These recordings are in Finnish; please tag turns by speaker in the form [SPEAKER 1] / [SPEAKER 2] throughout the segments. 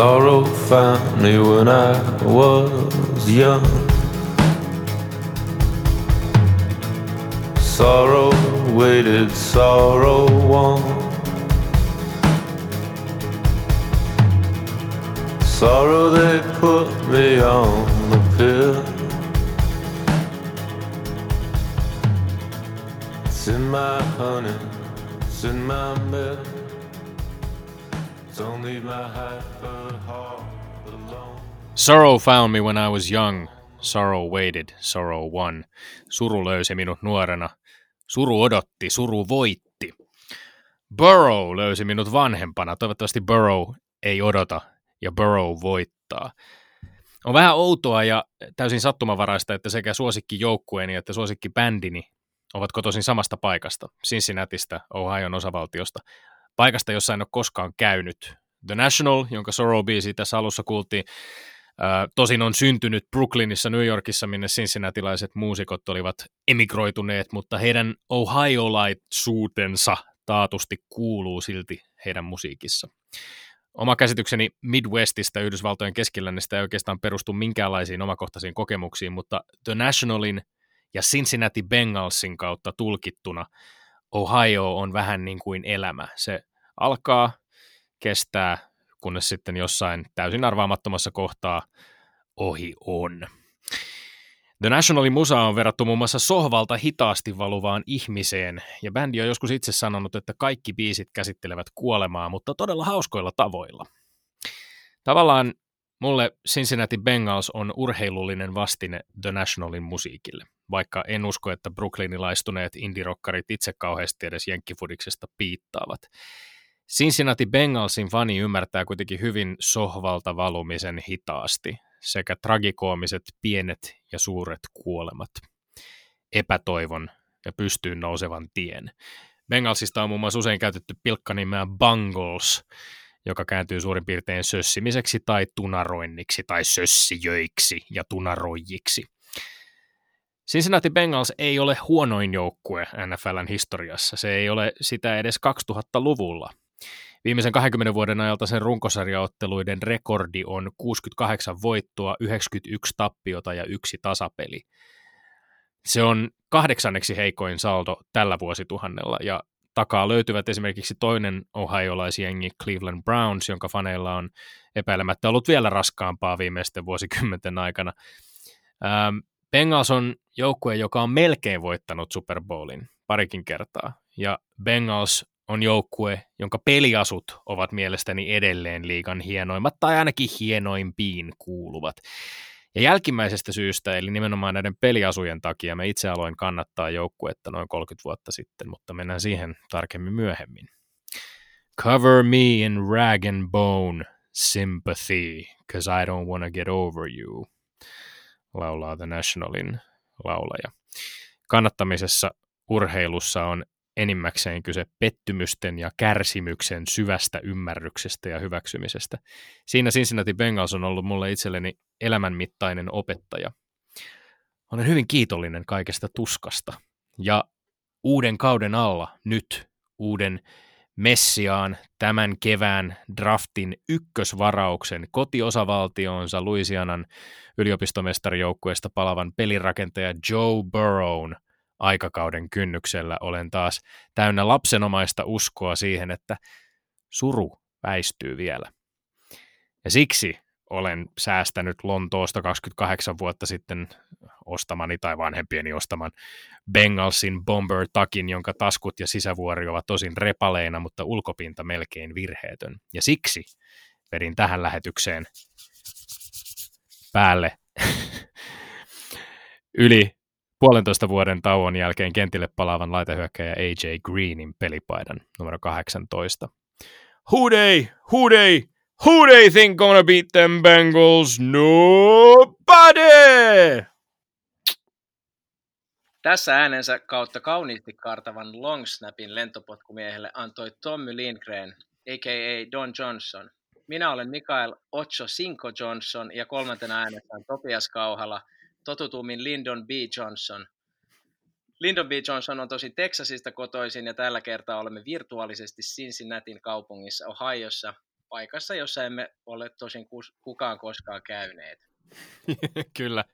[SPEAKER 1] Sorrow found me when I was young. Sorrow waited, sorrow won. Sorrow they put me on the pill. It's in my honey, it's in my milk. Don't leave my heart.
[SPEAKER 2] Sorrow found me when I was young. Sorrow waited, sorrow won. Suru löysi minut nuorena. Suru odotti, suru voitti. Burrow löysi minut vanhempana. Toivottavasti Burrow ei odota ja Burrow voittaa. On vähän outoa ja täysin sattumavaraista, että sekä suosikki joukkueeni että suosikki bändini ovat kotoisin samasta paikasta, Cincinnatista, Ohio'n osavaltiosta. Paikasta, jossa en ole koskaan käynyt. The National, jonka Sorrow biisi tässä alussa kuultiin, tosin on syntynyt Brooklynissa, New Yorkissa, minne Cincinnatilaiset muusikot olivat emigroituneet, mutta heidän Ohiolaisuutensa taatusti kuuluu silti heidän musiikissa. Oma käsitykseni Midwestistä, Yhdysvaltojen keskilännestä ei oikeastaan perustu minkäänlaisiin omakohtaisiin kokemuksiin, mutta The Nationalin ja Cincinnati Bengalsin kautta tulkittuna Ohio on vähän niin kuin elämä. Se alkaa, kestää, kunnes sitten jossain täysin arvaamattomassa kohtaa ohi on. The Nationalin musa on verrattu muun muassa sohvalta hitaasti valuvaan ihmiseen, ja bändi on joskus itse sanonut, että kaikki biisit käsittelevät kuolemaa, mutta todella hauskoilla tavoilla. Tavallaan mulle Cincinnati Bengals on urheilullinen vastine The Nationalin musiikille, vaikka en usko, että brooklynilaistuneet indirokkarit itse kauheasti edes jenkkifudiksesta piittaavat. Cincinnati Bengalsin fani ymmärtää kuitenkin hyvin sohvalta valumisen hitaasti sekä tragikoomiset pienet ja suuret kuolemat, epätoivon ja pystyyn nousevan tien. Bengalsista on muun muassa usein käytetty pilkkanimeä Bungles, joka kääntyy suurin piirtein sössimiseksi tai tunaroinniksi tai sössijöiksi ja tunaroijiksi. Cincinnati Bengals ei ole huonoin joukkue NFLn historiassa. Se ei ole sitä edes 2000-luvulla. Viimeisen 20 vuoden ajalta sen runkosarjaotteluiden rekordi on 68 voittoa, 91 tappiota ja yksi tasapeli. Se on kahdeksanneksi heikoin saldo tällä vuosituhannella ja takaa löytyvät esimerkiksi toinen ohiolaisjengi Cleveland Browns, jonka faneilla on epäilemättä ollut vielä raskaampaa viimeisten vuosikymmenten aikana. Ähm, Bengals on joukkue, joka on melkein voittanut Super Bowlin parikin kertaa, ja Bengals on joukkue, jonka peliasut ovat mielestäni edelleen liigan hienoimmat tai ainakin hienoimpiin kuuluvat. Ja jälkimmäisestä syystä, eli nimenomaan näiden peliasujen takia, me itse aloin kannattaa joukkuetta noin 30 vuotta sitten, mutta mennään siihen tarkemmin myöhemmin. Cover me in rag and bone sympathy, cause I don't wanna get over you, laulaa The Nationalin laulaja. Kannattamisessa urheilussa on enimmäkseen kyse pettymysten ja kärsimyksen syvästä ymmärryksestä ja hyväksymisestä. Siinä Cincinnati Bengals on ollut mulle itselleni elämänmittainen opettaja. Olen hyvin kiitollinen kaikesta tuskasta. Ja uuden kauden alla nyt uuden Messiaan tämän kevään draftin ykkösvarauksen kotiosavaltionsa Louisianan yliopistomestarijoukkueesta palavan pelirakentaja Joe Burrown – aikakauden kynnyksellä olen taas täynnä lapsenomaista uskoa siihen, että suru väistyy vielä. Ja siksi olen säästänyt Lontoosta 28 vuotta sitten ostamani tai vanhempieni ostaman Bengalsin Bomber-takin, jonka taskut ja sisävuori ovat tosin repaleina, mutta ulkopinta melkein virheetön. Ja siksi vedin tähän lähetykseen päälle yli puolentoista vuoden tauon jälkeen kentille palaavan laitehyökkäjä AJ Greenin pelipaidan numero 18. Who they, who they, who they think gonna beat them Bengals? Nobody!
[SPEAKER 3] Tässä äänensä kautta kauniisti kartavan long snapin lentopotkumiehelle antoi Tommy Lindgren, a.k.a. Don Johnson. Minä olen Mikael Ocho Cinco Johnson ja kolmantena äänessä on Topias Kauhala – totutummin Lyndon B. Johnson. Lyndon B. Johnson on tosi Texasista kotoisin ja tällä kertaa olemme virtuaalisesti Cincinnatin kaupungissa Ohiossa. paikassa, jossa emme ole tosin kukaan koskaan käyneet.
[SPEAKER 2] Kyllä.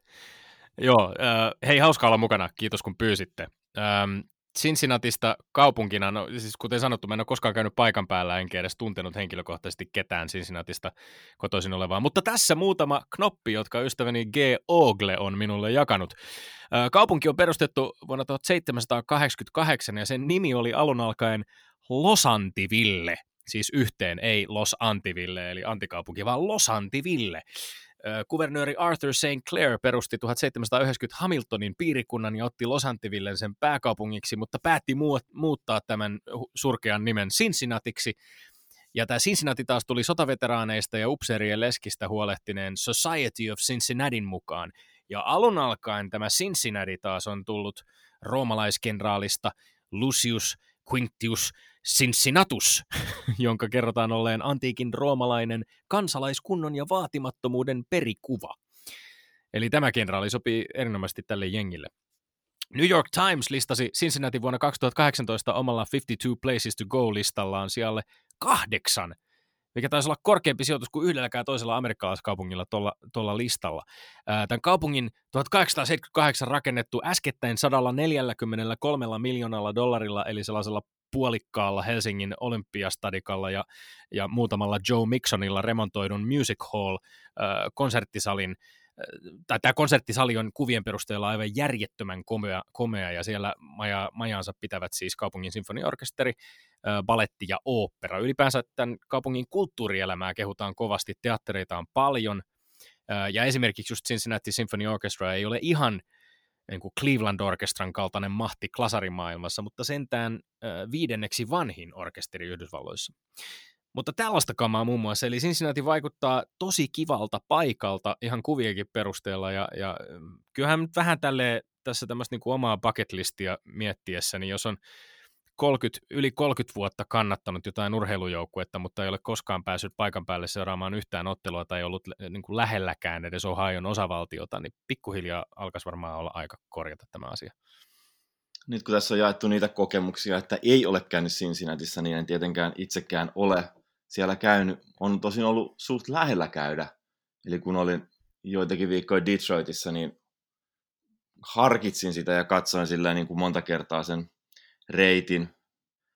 [SPEAKER 2] Joo, äh, hei, hauska olla mukana. Kiitos kun pyysitte. Cincinnatista kaupunkina, no siis kuten sanottu, mä en ole koskaan käynyt paikan päällä, enkä edes tuntenut henkilökohtaisesti ketään Cincinnatista kotoisin olevaa. Mutta tässä muutama knoppi, jotka ystäväni G. Ogle on minulle jakanut. Kaupunki on perustettu vuonna 1788 ja sen nimi oli alun alkaen Losantiville, siis yhteen, ei Los Antiville, eli antikaupunki, vaan Losantiville. Kuvernööri Arthur St. Clair perusti 1790 Hamiltonin piirikunnan ja otti Los Antivillen sen pääkaupungiksi, mutta päätti muuttaa tämän surkean nimen Cincinnatiksi. Ja tämä Cincinnati taas tuli sotaveteraaneista ja upseerien leskistä huolehtineen Society of Cincinnatin mukaan. Ja alun alkaen tämä Cincinnati taas on tullut roomalaiskenraalista Lucius Quintius Cincinnatus, jonka kerrotaan olleen antiikin roomalainen kansalaiskunnon ja vaatimattomuuden perikuva. Eli tämä kenraali sopii erinomaisesti tälle jengille. New York Times listasi Cincinnati vuonna 2018 omalla 52 Places to Go-listallaan sijalle kahdeksan, mikä taisi olla korkeampi sijoitus kuin yhdelläkään toisella amerikkalaiskaupungilla tuolla listalla. Tämän kaupungin 1878 rakennettu äskettäin 143 miljoonalla dollarilla, eli sellaisella puolikkaalla Helsingin Olympiastadikalla ja, ja muutamalla Joe Mixonilla remontoidun Music Hall äh, konserttisalin tai tämä konserttisali on kuvien perusteella aivan järjettömän komea, komea ja siellä maja, majaansa pitävät siis kaupungin sinfoniorkesteri, baletti ja ooppera. Ylipäänsä tämän kaupungin kulttuurielämää kehutaan kovasti, teattereita on paljon, ja esimerkiksi just Cincinnati Symphony Orchestra ei ole ihan niin kuin Cleveland Orchestran kaltainen mahti klasarimaailmassa, mutta sentään viidenneksi vanhin orkesteri Yhdysvalloissa. Mutta tällaista kamaa muun muassa, eli Cincinnati vaikuttaa tosi kivalta paikalta ihan kuvienkin perusteella, ja, ja kyllähän nyt vähän tälleen tässä tämmöistä niin kuin omaa bucketlistia miettiessä, niin jos on 30, yli 30 vuotta kannattanut jotain urheilujoukkuetta, mutta ei ole koskaan päässyt paikan päälle seuraamaan yhtään ottelua tai ollut niin kuin lähelläkään edes Ohion osavaltiota, niin pikkuhiljaa alkaisi varmaan olla aika korjata tämä asia.
[SPEAKER 4] Nyt kun tässä on jaettu niitä kokemuksia, että ei ole käynyt Cincinnatissa, niin en tietenkään itsekään ole siellä käynyt. On tosin ollut suht lähellä käydä. Eli kun olin joitakin viikkoja Detroitissa, niin harkitsin sitä ja katsoin sillä niin kuin monta kertaa sen reitin,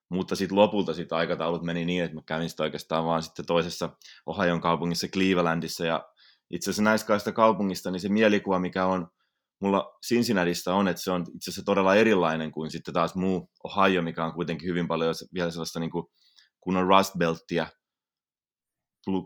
[SPEAKER 4] mutta sitten lopulta sit aikataulut meni niin, että mä kävin sitten oikeastaan vaan sitten toisessa Ohion kaupungissa Clevelandissa, ja itse asiassa näistä kahdesta kaupungista, niin se mielikuva, mikä on mulla Cincinnatista on, että se on itse asiassa todella erilainen kuin sitten taas muu Ohio, mikä on kuitenkin hyvin paljon vielä sellaista niin kuin kunnon Rust Beltia,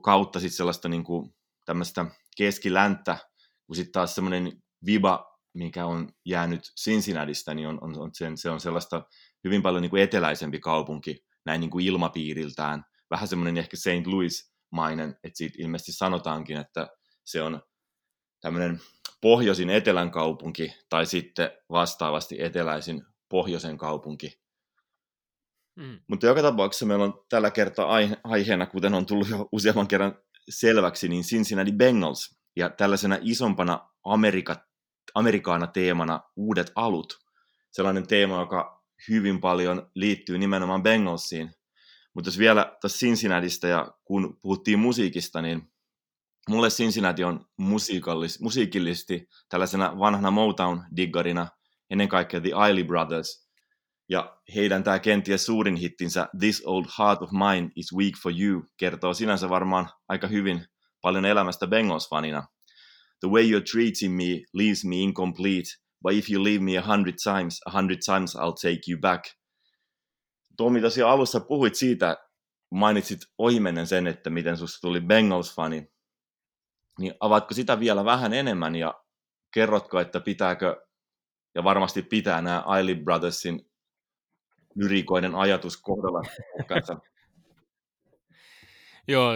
[SPEAKER 4] kautta sitten sellaista niin kuin tämmöistä keskilänttä, kun sitten taas semmoinen viba, mikä on jäänyt Cincinnatista, niin on, on, on sen, se on sellaista hyvin paljon niin kuin eteläisempi kaupunki näin niin kuin ilmapiiriltään. Vähän semmoinen ehkä St. Louis-mainen, että siitä ilmeisesti sanotaankin, että se on tämmöinen pohjoisin etelän kaupunki tai sitten vastaavasti eteläisin pohjoisen kaupunki. Mm. Mutta joka tapauksessa meillä on tällä kertaa aiheena, kuten on tullut jo useamman kerran selväksi, niin Cincinnati Bengals. Ja tällaisena isompana Amerika, Amerikaana teemana uudet alut. Sellainen teema, joka hyvin paljon liittyy nimenomaan Bengalsiin. Mutta jos vielä tässä Cincinnatista ja kun puhuttiin musiikista, niin mulle Cincinnati on musiikallis, musiikillisesti tällaisena vanhana Motown-diggarina ennen kaikkea The Eiley Brothers. Ja heidän tämä kenties suurin hittinsä This Old Heart of Mine is Weak for You kertoo sinänsä varmaan aika hyvin paljon elämästä Bengals-fanina. The way you're treating me leaves me incomplete but if you leave me a hundred times, a hundred times I'll take you back. Tuo, mitä siellä alussa puhuit siitä, mainitsit ohimennen sen, että miten susta tuli Bengals-fani, niin avaatko sitä vielä vähän enemmän ja kerrotko, että pitääkö, ja varmasti pitää nämä Ailey Brothersin lyrikoiden ajatus kohdalla
[SPEAKER 2] Joo,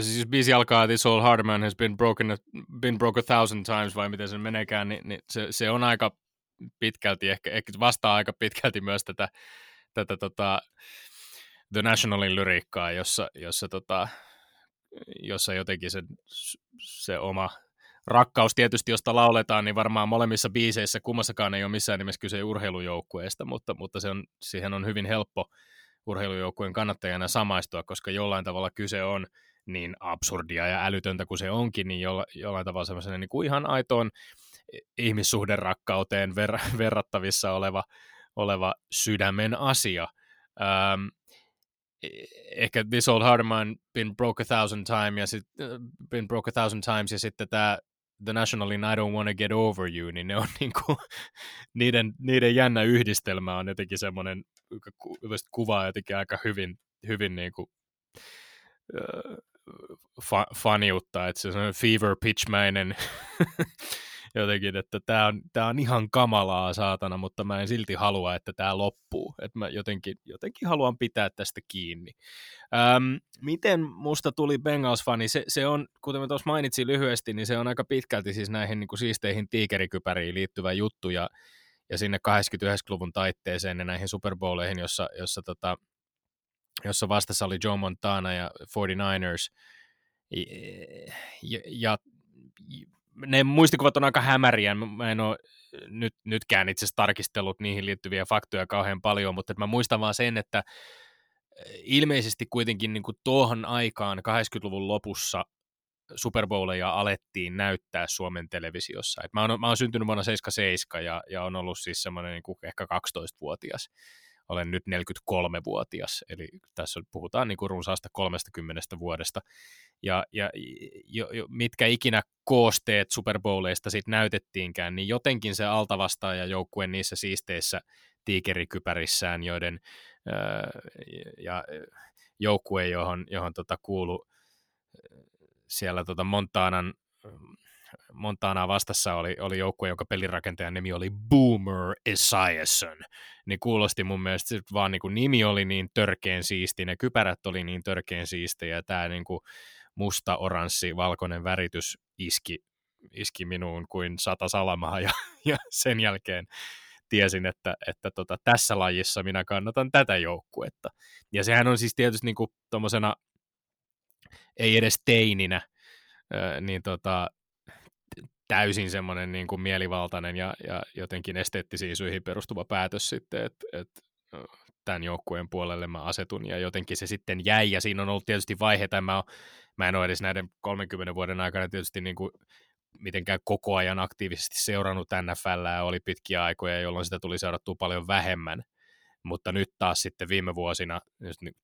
[SPEAKER 2] siis biisi alkaa This Old Hardman has been broken, a, been broke a thousand times, vai miten se meneekään, niin, niin se, se, on aika pitkälti, ehkä, ehkä vastaa aika pitkälti myös tätä, tätä tota, The Nationalin lyriikkaa, jossa, jossa, tota, jossa jotenkin se, se oma rakkaus tietysti, josta lauletaan, niin varmaan molemmissa biiseissä kummassakaan ei ole missään nimessä kyse urheilujoukkueesta, mutta, mutta se on, siihen on hyvin helppo urheilujoukkueen kannattajana samaistua, koska jollain tavalla kyse on niin absurdia ja älytöntä kuin se onkin, niin jolla, jollain tavalla semmoisena niin kuin ihan aitoon ihmissuhderakkauteen ver- verrattavissa oleva, oleva sydämen asia. Ähm, ehkä This Old Mine been broke a thousand times ja, sit, been broke a thousand times ja sitten tämä The Nationalin I Don't Wanna Get Over You, niin ne on niinku, niiden, niiden jännä yhdistelmä on jotenkin semmoinen, joka kuvaa jotenkin aika hyvin, hyvin niinku, fa, faniutta, että se on fever pitchmäinen jotenkin, että tämä on, tää on ihan kamalaa saatana, mutta mä en silti halua, että tämä loppuu. Että mä jotenkin, jotenkin haluan pitää tästä kiinni. Öm, miten musta tuli Bengals-fani? Se, se on, kuten mä tuossa mainitsin lyhyesti, niin se on aika pitkälti siis näihin niin kuin siisteihin tiikerikypäriin liittyvä juttu ja, ja sinne 89-luvun taitteeseen ja näihin Super Bowleihin, jossa, jossa, tota, jossa vastassa oli Joe Montana ja 49ers. Ja, ja, ne muistikuvat on aika hämäriä, mä en ole nyt, nytkään itse asiassa tarkistellut niihin liittyviä faktoja kauhean paljon, mutta mä muistan vaan sen, että ilmeisesti kuitenkin niin kuin tuohon aikaan 80-luvun lopussa Super Bowleja alettiin näyttää Suomen televisiossa. Et mä, oon, mä oon syntynyt vuonna 77 ja, ja on ollut siis semmoinen niin ehkä 12-vuotias olen nyt 43-vuotias, eli tässä puhutaan niin kuin runsaasta 30 vuodesta. Ja, ja jo, jo, mitkä ikinä koosteet Super Bowleista sitten näytettiinkään, niin jotenkin se altavastaaja joukkue niissä siisteissä tiikerikypärissään, joiden ää, ja joukkue, johon, johon tota kuulu siellä tota Montanan Montana vastassa oli, oli joukkue, jonka pelirakentajan nimi oli Boomer Esiason. Niin kuulosti mun mielestä että vaan niin kuin nimi oli niin törkeen siisti, ne kypärät oli niin törkeen siistejä, ja tämä niin kuin musta, oranssi, valkoinen väritys iski, iski minuun kuin sata salamaa, ja, ja sen jälkeen tiesin, että, että tota, tässä lajissa minä kannatan tätä joukkuetta. Ja sehän on siis tietysti niin kuin ei edes teininä, niin tota, täysin semmoinen niin kuin mielivaltainen ja, ja jotenkin esteettisiin syihin perustuva päätös sitten, että, että tämän joukkueen puolelle mä asetun ja jotenkin se sitten jäi. Ja siinä on ollut tietysti vaiheita, mä, mä en ole edes näiden 30 vuoden aikana tietysti niin kuin mitenkään koko ajan aktiivisesti seurannut NFLää, oli pitkiä aikoja, jolloin sitä tuli seurattua paljon vähemmän, mutta nyt taas sitten viime vuosina,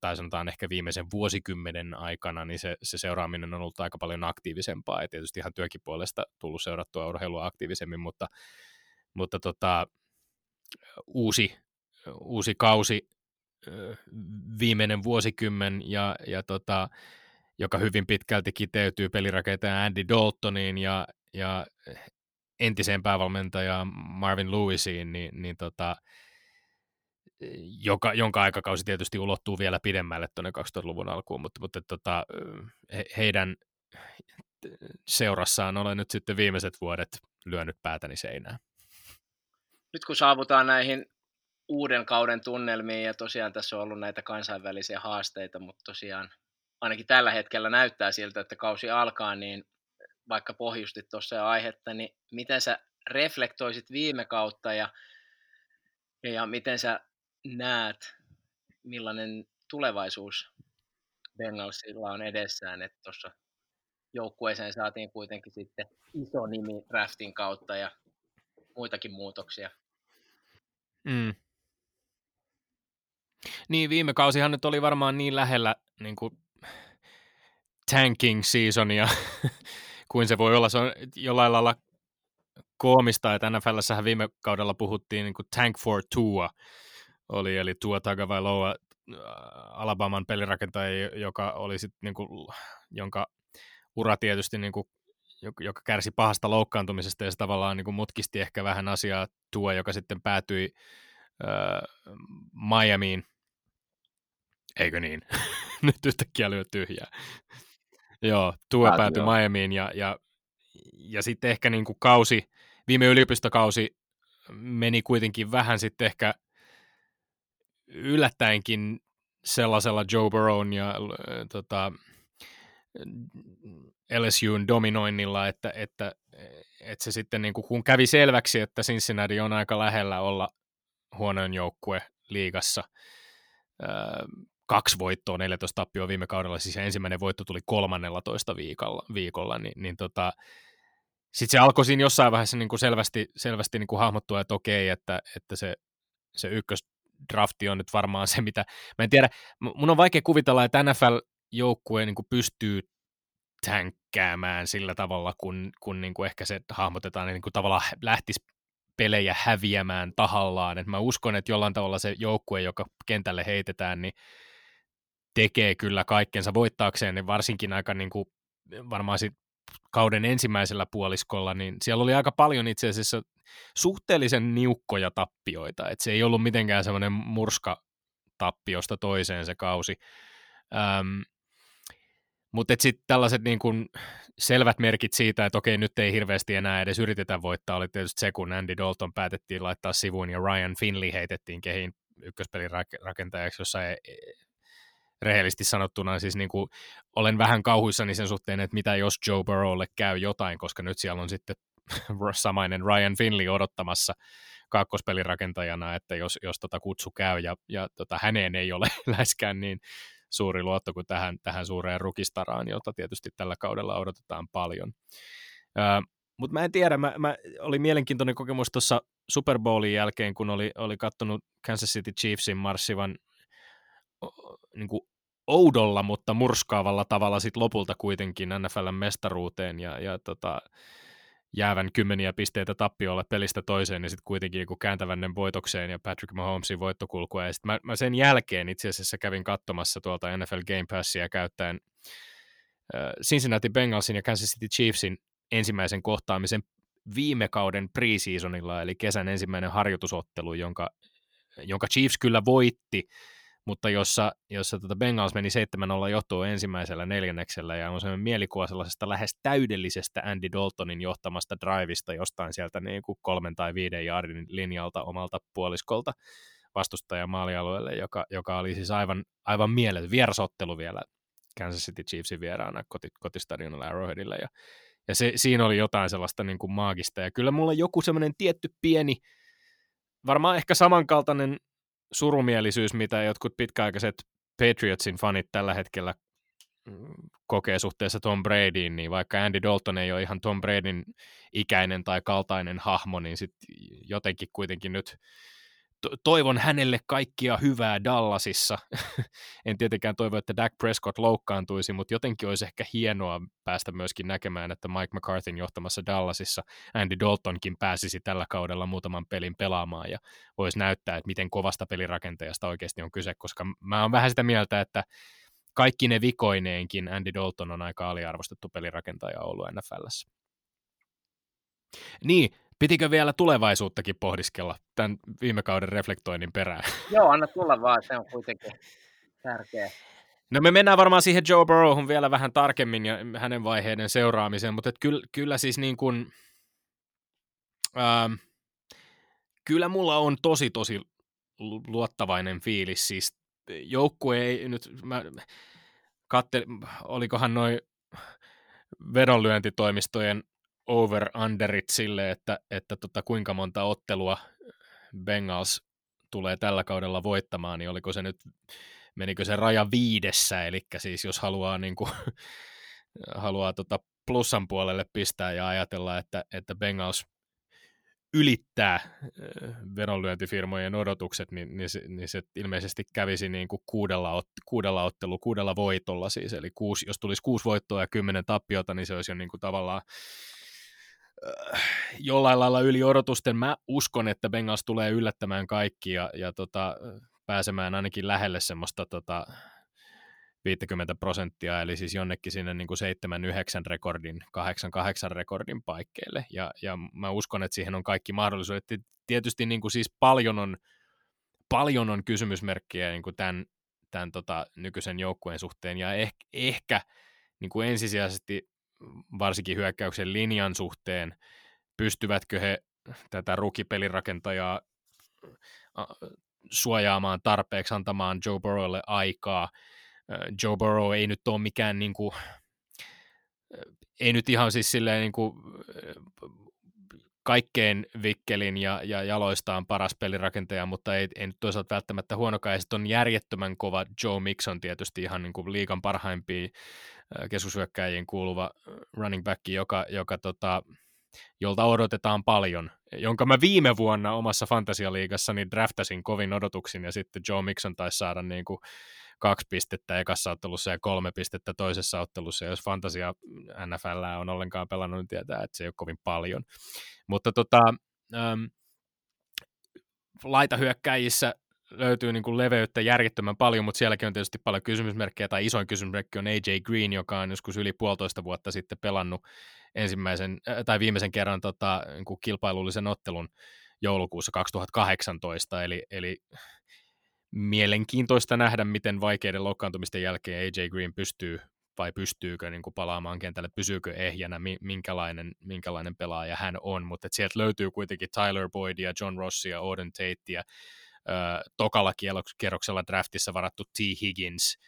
[SPEAKER 2] tai sanotaan ehkä viimeisen vuosikymmenen aikana, niin se, se seuraaminen on ollut aika paljon aktiivisempaa, ja tietysti ihan työkin puolesta tullut seurattua urheilua aktiivisemmin, mutta, mutta tota, uusi, uusi kausi, viimeinen vuosikymmen, ja, ja tota, joka hyvin pitkälti kiteytyy pelirakentajan Andy Daltoniin ja, ja entiseen päävalmentajaan Marvin Lewisiin, niin, niin tota, joka, jonka aikakausi tietysti ulottuu vielä pidemmälle tuonne 2000-luvun alkuun, mutta, mutta tota, he, heidän seurassaan olen nyt sitten viimeiset vuodet lyönyt päätäni seinään.
[SPEAKER 3] Nyt kun saavutaan näihin uuden kauden tunnelmiin, ja tosiaan tässä on ollut näitä kansainvälisiä haasteita, mutta tosiaan ainakin tällä hetkellä näyttää siltä, että kausi alkaa, niin vaikka pohjustit tuossa aihetta, niin miten sä reflektoisit viime kautta ja, ja miten sä näet, millainen tulevaisuus Bengalsilla on edessään, että tuossa joukkueeseen saatiin kuitenkin sitten iso nimi draftin kautta ja muitakin muutoksia.
[SPEAKER 2] Mm. Niin, viime kausihan nyt oli varmaan niin lähellä niin kuin tanking seasonia kuin se voi olla. Se on jollain lailla koomista, että NFLssähän viime kaudella puhuttiin niin kuin tank for Tua, oli, eli Tua Tagovailoa, äh, Alabaman pelirakentaja, joka oli sit, niin kuin, jonka ura tietysti niin kuin, joka kärsi pahasta loukkaantumisesta ja se tavallaan niin kuin mutkisti ehkä vähän asiaa Tua, joka sitten päätyi äh, Miamiin. Eikö niin? Nyt yhtäkkiä lyö tyhjää. joo, Tua Pääty, päätyi joo. Miamiin ja, ja, ja sitten ehkä niin kuin kausi, viime yliopistokausi meni kuitenkin vähän sitten ehkä yllättäenkin sellaisella Joe Burrown ja äh, tota, LSUn dominoinnilla, että, että, että se sitten niin kuin, kun kävi selväksi, että Cincinnati on aika lähellä olla huonoin joukkue liigassa, kaksi voittoa, 14 tappioa viime kaudella, siis ensimmäinen voitto tuli 13 viikolla, viikolla niin, niin tota, sitten se alkoi siinä jossain vaiheessa niin kuin selvästi, selvästi niin kuin hahmottua, että okei, että, että se, se ykkösdrafti on nyt varmaan se, mitä, mä en tiedä, mun on vaikea kuvitella, että NFL-joukkue niin pystyy tänkkäämään sillä tavalla, kun, kun niin kuin ehkä se hahmotetaan, niin kuin tavallaan lähtisi pelejä häviämään tahallaan. Et mä uskon, että jollain tavalla se joukkue, joka kentälle heitetään, niin tekee kyllä kaikkensa voittaakseen, niin varsinkin aika niin kuin, varmaan sit kauden ensimmäisellä puoliskolla, niin siellä oli aika paljon itse asiassa suhteellisen niukkoja tappioita, että se ei ollut mitenkään semmoinen murska tappiosta toiseen se kausi. Ähm, mutta sitten tällaiset niin kun selvät merkit siitä, että okei, nyt ei hirveästi enää edes yritetä voittaa, oli tietysti se, kun Andy Dalton päätettiin laittaa sivuun ja Ryan Finley heitettiin kehiin ykköspelin rakentajaksi, jossa ei, rehellisesti sanottuna siis niin kuin, olen vähän kauhuissani sen suhteen, että mitä jos Joe Burrowlle käy jotain, koska nyt siellä on sitten samainen Ryan Finley odottamassa kakkospelirakentajana, että jos, jos tota kutsu käy ja, ja tota, häneen ei ole läheskään niin suuri luotto kuin tähän, tähän suureen rukistaraan, jota tietysti tällä kaudella odotetaan paljon. Mutta mä en tiedä, mä, mä, oli mielenkiintoinen kokemus tuossa Super Bowlin jälkeen, kun oli, oli katsonut Kansas City Chiefsin marssivan niin kuin oudolla, mutta murskaavalla tavalla sit lopulta kuitenkin NFLn mestaruuteen ja, ja tota, jäävän kymmeniä pisteitä tappiolle pelistä toiseen, niin sitten kuitenkin kun kääntävännen voitokseen ja Patrick Mahomesin voittokulkua. Ja sit mä, mä, sen jälkeen itse asiassa kävin katsomassa tuolta NFL Game Passia käyttäen äh, Cincinnati Bengalsin ja Kansas City Chiefsin ensimmäisen kohtaamisen viime kauden preseasonilla, eli kesän ensimmäinen harjoitusottelu, jonka, jonka Chiefs kyllä voitti, mutta jossa, jossa tota Bengals meni 7-0 johtoon ensimmäisellä neljänneksellä ja on sellainen mielikuva sellaisesta lähes täydellisestä Andy Daltonin johtamasta drivista jostain sieltä niin kuin kolmen tai viiden jardin linjalta omalta puoliskolta vastustajan maalialueelle, joka, joka oli siis aivan, aivan mieletön vierasottelu vielä Kansas City Chiefsin vieraana koti, kotistadionilla Arrowheadilla. Ja, ja se, siinä oli jotain sellaista niin kuin maagista. Ja kyllä mulla joku semmoinen tietty pieni varmaan ehkä samankaltainen surumielisyys, mitä jotkut pitkäaikaiset Patriotsin fanit tällä hetkellä mm, kokee suhteessa Tom Bradyin, niin vaikka Andy Dalton ei ole ihan Tom Bradyn ikäinen tai kaltainen hahmo, niin sitten jotenkin kuitenkin nyt toivon hänelle kaikkia hyvää Dallasissa. en tietenkään toivo, että Dak Prescott loukkaantuisi, mutta jotenkin olisi ehkä hienoa päästä myöskin näkemään, että Mike McCarthyn johtamassa Dallasissa Andy Daltonkin pääsisi tällä kaudella muutaman pelin pelaamaan ja voisi näyttää, että miten kovasta pelirakentajasta oikeasti on kyse, koska mä oon vähän sitä mieltä, että kaikki ne vikoineenkin Andy Dalton on aika aliarvostettu pelirakentaja ollut NFLssä. Niin, Pitikö vielä tulevaisuuttakin pohdiskella tämän viime kauden reflektoinnin perään?
[SPEAKER 3] Joo, anna tulla vaan, se on kuitenkin tärkeä.
[SPEAKER 2] No me mennään varmaan siihen Joe Burrowhun vielä vähän tarkemmin ja hänen vaiheiden seuraamiseen, mutta kyllä, kyllä siis niin kuin, ähm, kyllä mulla on tosi tosi luottavainen fiilis, siis joukkue ei nyt, mä katselin, olikohan noin vedonlyöntitoimistojen over-underit sille, että, että tota, kuinka monta ottelua Bengals tulee tällä kaudella voittamaan, niin oliko se nyt, menikö se raja viidessä, eli siis jos haluaa, niin kuin, haluaa tota plussan puolelle pistää ja ajatella, että, että Bengals ylittää vedonlyöntifirmojen odotukset, niin, niin, se, niin se ilmeisesti kävisi niin kuin kuudella, ot, kuudella ottelu, kuudella voitolla siis, eli kuusi, jos tulisi kuusi voittoa ja kymmenen tappiota, niin se olisi jo niin kuin tavallaan jollain lailla yli odotusten. Mä uskon, että Bengals tulee yllättämään kaikki ja, ja tota, pääsemään ainakin lähelle semmoista tota, 50 prosenttia, eli siis jonnekin sinne niin 7-9 rekordin, 8-8 rekordin paikkeille. Ja, ja mä uskon, että siihen on kaikki mahdollisuudet. Tietysti niin kuin siis paljon on, paljon on kysymysmerkkiä niin kuin tämän, tämän tota, nykyisen joukkueen suhteen, ja ehkä, ehkä niin kuin ensisijaisesti varsinkin hyökkäyksen linjan suhteen, pystyvätkö he tätä rukipelirakentajaa suojaamaan tarpeeksi, antamaan Joe Burrowlle aikaa. Joe Burrow ei nyt ole mikään niin kuin, ei nyt ihan siis silleen niin kuin, kaikkein vikkelin ja, ja jaloistaan paras pelirakentaja, mutta ei, ei nyt toisaalta välttämättä huonokaan. Ja sitten on järjettömän kova Joe Mixon tietysti ihan niin kuin liikan parhaimpiin keskushyökkäjiin kuuluva running back, joka, joka tota, jolta odotetaan paljon, jonka mä viime vuonna omassa fantasialiigassani draftasin kovin odotuksin, ja sitten Joe Mixon taisi saada niin kuin kaksi pistettä ekassa ottelussa ja kolme pistettä toisessa ottelussa, ja jos fantasia NFL on ollenkaan pelannut, niin tietää, että se ei ole kovin paljon. Mutta tota, ähm, laitahyökkäjissä löytyy niin kuin leveyttä järjettömän paljon, mutta sielläkin on tietysti paljon kysymysmerkkejä, tai isoin kysymysmerkki on AJ Green, joka on joskus yli puolitoista vuotta sitten pelannut ensimmäisen, äh, tai viimeisen kerran tota, niin kuin kilpailullisen ottelun joulukuussa 2018, eli, eli mielenkiintoista nähdä, miten vaikeiden loukkaantumisten jälkeen AJ Green pystyy vai pystyykö niin kuin palaamaan kentälle, pysyykö ehjänä, minkälainen, minkälainen pelaaja hän on, mutta sieltä löytyy kuitenkin Tyler Boydia, John Rossia, Auden Tatea, tokalla kierroksella draftissa varattu T. Higgins,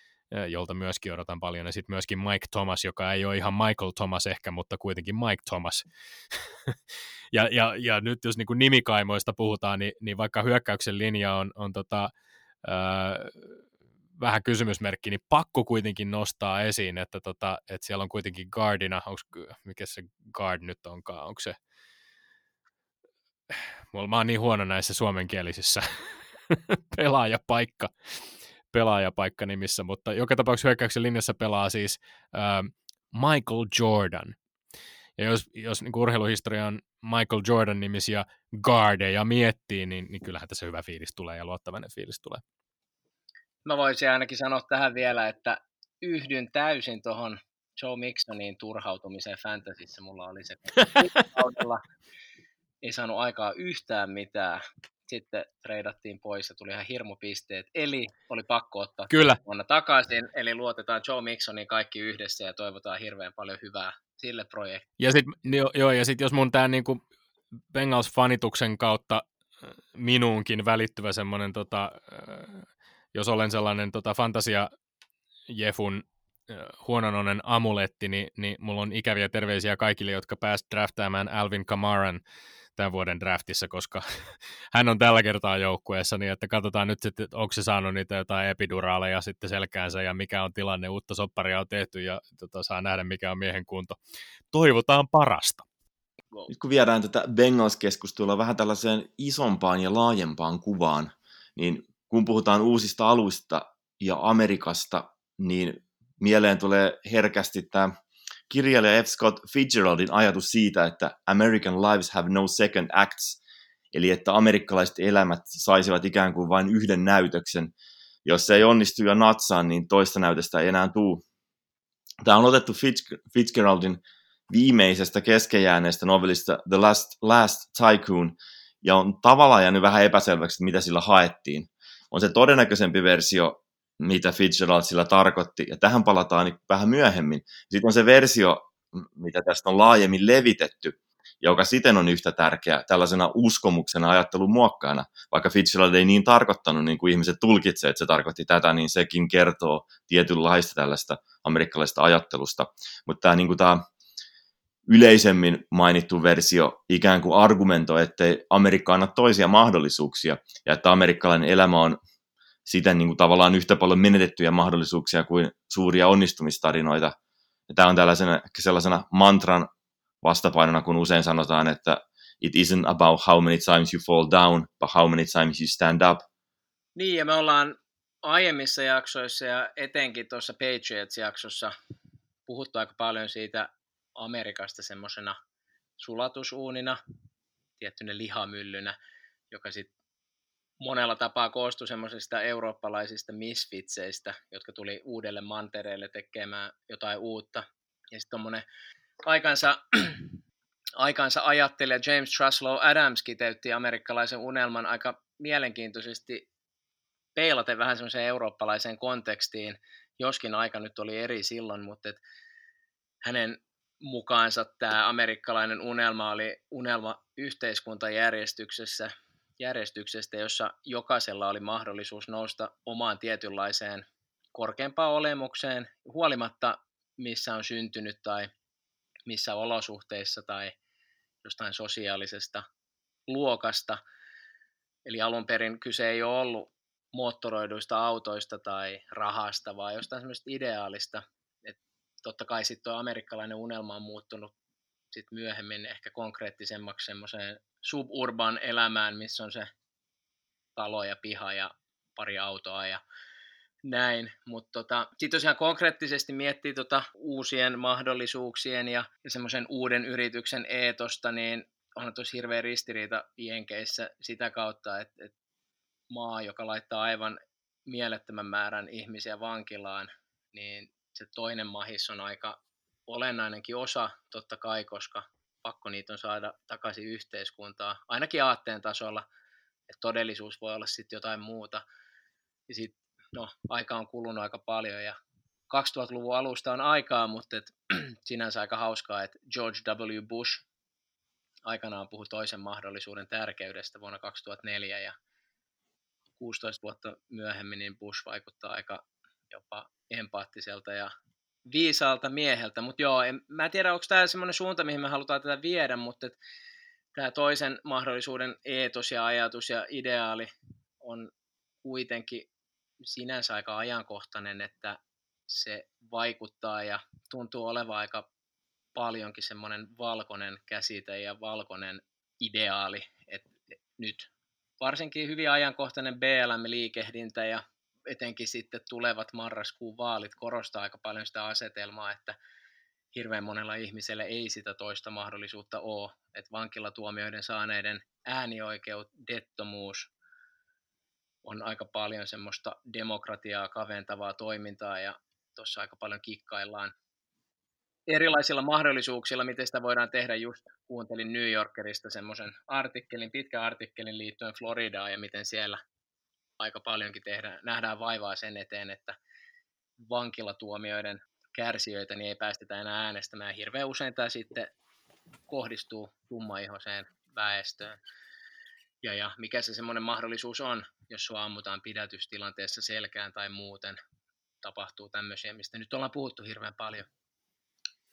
[SPEAKER 2] jolta myöskin odotan paljon, ja sitten myöskin Mike Thomas, joka ei ole ihan Michael Thomas ehkä, mutta kuitenkin Mike Thomas. ja, ja, ja nyt jos niin kuin nimikaimoista puhutaan, niin, niin vaikka hyökkäyksen linja on, on tota, öö, vähän kysymysmerkki, niin pakko kuitenkin nostaa esiin, että, tota, että siellä on kuitenkin guardina, onko, mikä se guard nyt onkaan, onko se, mä oon niin huono näissä suomenkielisissä pelaajapaikka, pelaajapaikka nimissä, mutta joka tapauksessa hyökkäyksen linjassa pelaa siis äh, Michael Jordan. Ja jos, jos niin urheiluhistoria on Michael Jordan nimisiä guardeja miettii, niin, niin kyllähän tässä hyvä fiilis tulee ja luottavainen fiilis tulee.
[SPEAKER 3] Mä voisin ainakin sanoa tähän vielä, että yhdyn täysin tuohon Joe Mixonin turhautumiseen fantasyssä. Mulla oli se kaudella ei saanut aikaa yhtään mitään. Sitten treidattiin pois ja tuli ihan hirmupisteet, eli oli pakko ottaa
[SPEAKER 2] Kyllä.
[SPEAKER 3] vuonna takaisin, eli luotetaan Joe Mixonin kaikki yhdessä ja toivotaan hirveän paljon hyvää sille projektille.
[SPEAKER 2] Ja sitten joo, ja sit jos mun tämä niinku Bengals-fanituksen kautta äh, minuunkin välittyvä semmoinen, tota, äh, jos olen sellainen tota, fantasia Jefun äh, huonononen amuletti, niin, niin mulla on ikäviä terveisiä kaikille, jotka pääsivät draftaamaan Alvin Kamaran tämän vuoden draftissa, koska hän on tällä kertaa joukkueessa, niin että katsotaan nyt sitten, onko se saanut niitä jotain epiduraaleja sitten selkäänsä ja mikä on tilanne, uutta sopparia on tehty ja tota, saa nähdä mikä on miehen kunto. Toivotaan parasta.
[SPEAKER 4] Nyt kun viedään tätä Bengals-keskustelua vähän tällaiseen isompaan ja laajempaan kuvaan, niin kun puhutaan uusista aluista ja Amerikasta, niin mieleen tulee herkästi tämä kirjailija F. Scott Fitzgeraldin ajatus siitä, että American lives have no second acts, eli että amerikkalaiset elämät saisivat ikään kuin vain yhden näytöksen. Jos se ei onnistu jo natsaan, niin toista näytöstä ei enää tuu. Tämä on otettu Fitzgeraldin viimeisestä keskejääneestä novellista The Last, Last Tycoon, ja on tavallaan jäänyt vähän epäselväksi, mitä sillä haettiin. On se todennäköisempi versio mitä Fitzgerald sillä tarkoitti, ja tähän palataan niin vähän myöhemmin. Sitten on se versio, mitä tästä on laajemmin levitetty, joka siten on yhtä tärkeä tällaisena uskomuksena ajattelun muokkaana. Vaikka Fitzgerald ei niin tarkoittanut, niin kuin ihmiset tulkitsevat, että se tarkoitti tätä, niin sekin kertoo tietynlaista tällaista amerikkalaista ajattelusta. Mutta tämä, niin kuin tämä yleisemmin mainittu versio ikään kuin argumentoi, että Amerikka anna toisia mahdollisuuksia, ja että amerikkalainen elämä on siten niin kuin tavallaan yhtä paljon menetettyjä mahdollisuuksia kuin suuria onnistumistarinoita. Ja tämä on tällaisena, sellaisena mantran vastapainona, kun usein sanotaan, että it isn't about how many times you fall down, but how many times you stand up.
[SPEAKER 3] Niin, ja me ollaan aiemmissa jaksoissa ja etenkin tuossa Patriots-jaksossa puhuttu aika paljon siitä Amerikasta semmoisena sulatusuunina, tiettynä lihamyllynä, joka sitten monella tapaa koostui semmoisista eurooppalaisista misfitseistä, jotka tuli uudelle mantereelle tekemään jotain uutta. Ja sitten tuommoinen aikansa, aikansa ajattelija James Truslow Adams kiteytti amerikkalaisen unelman aika mielenkiintoisesti peilaten vähän semmoiseen eurooppalaiseen kontekstiin, joskin aika nyt oli eri silloin, mutta et hänen mukaansa tämä amerikkalainen unelma oli unelma yhteiskuntajärjestyksessä, järjestyksestä, jossa jokaisella oli mahdollisuus nousta omaan tietynlaiseen korkeampaan olemukseen, huolimatta missä on syntynyt tai missä olosuhteissa tai jostain sosiaalisesta luokasta. Eli alun perin kyse ei ole ollut moottoroiduista autoista tai rahasta, vaan jostain semmoista ideaalista. Et totta kai sitten tuo amerikkalainen unelma on muuttunut sit myöhemmin ehkä konkreettisemmaksi semmoiseen suburban elämään, missä on se talo ja piha ja pari autoa ja näin, mutta tota, sitten tosiaan konkreettisesti miettii tota uusien mahdollisuuksien ja, ja semmoisen uuden yrityksen eetosta, niin on tosi hirveä ristiriita Jenkeissä sitä kautta, että, että maa, joka laittaa aivan mielettömän määrän ihmisiä vankilaan, niin se toinen mahis on aika olennainenkin osa totta kai, koska pakko niitä on saada takaisin yhteiskuntaa, ainakin aatteen tasolla, että todellisuus voi olla sitten jotain muuta. Ja sitten, no, aika on kulunut aika paljon ja 2000-luvun alusta on aikaa, mutta et, sinänsä aika hauskaa, että George W. Bush aikanaan puhui toisen mahdollisuuden tärkeydestä vuonna 2004 ja 16 vuotta myöhemmin niin Bush vaikuttaa aika jopa empaattiselta ja viisaalta mieheltä, mutta joo, en, mä en tiedä, onko tämä semmoinen suunta, mihin me halutaan tätä viedä, mutta tämä toisen mahdollisuuden eetos ja ajatus ja ideaali on kuitenkin sinänsä aika ajankohtainen, että se vaikuttaa ja tuntuu olevan aika paljonkin semmoinen valkoinen käsite ja valkoinen ideaali, että nyt. Varsinkin hyvin ajankohtainen BLM-liikehdintä ja etenkin sitten tulevat marraskuun vaalit korostaa aika paljon sitä asetelmaa, että hirveän monella ihmisellä ei sitä toista mahdollisuutta ole, että vankilatuomioiden saaneiden äänioikeudettomuus on aika paljon semmoista demokratiaa kaventavaa toimintaa ja tuossa aika paljon kikkaillaan erilaisilla mahdollisuuksilla, miten sitä voidaan tehdä. Just kuuntelin New Yorkerista semmoisen artikkelin, pitkän artikkelin liittyen Floridaan ja miten siellä aika paljonkin tehdään, nähdään vaivaa sen eteen, että vankilatuomioiden kärsijöitä niin ei päästetä enää äänestämään. Hirveän usein tämä sitten kohdistuu tummaihoiseen väestöön. Ja, ja mikä se semmoinen mahdollisuus on, jos sua ammutaan pidätystilanteessa selkään tai muuten tapahtuu tämmöisiä, mistä nyt ollaan puhuttu hirveän paljon.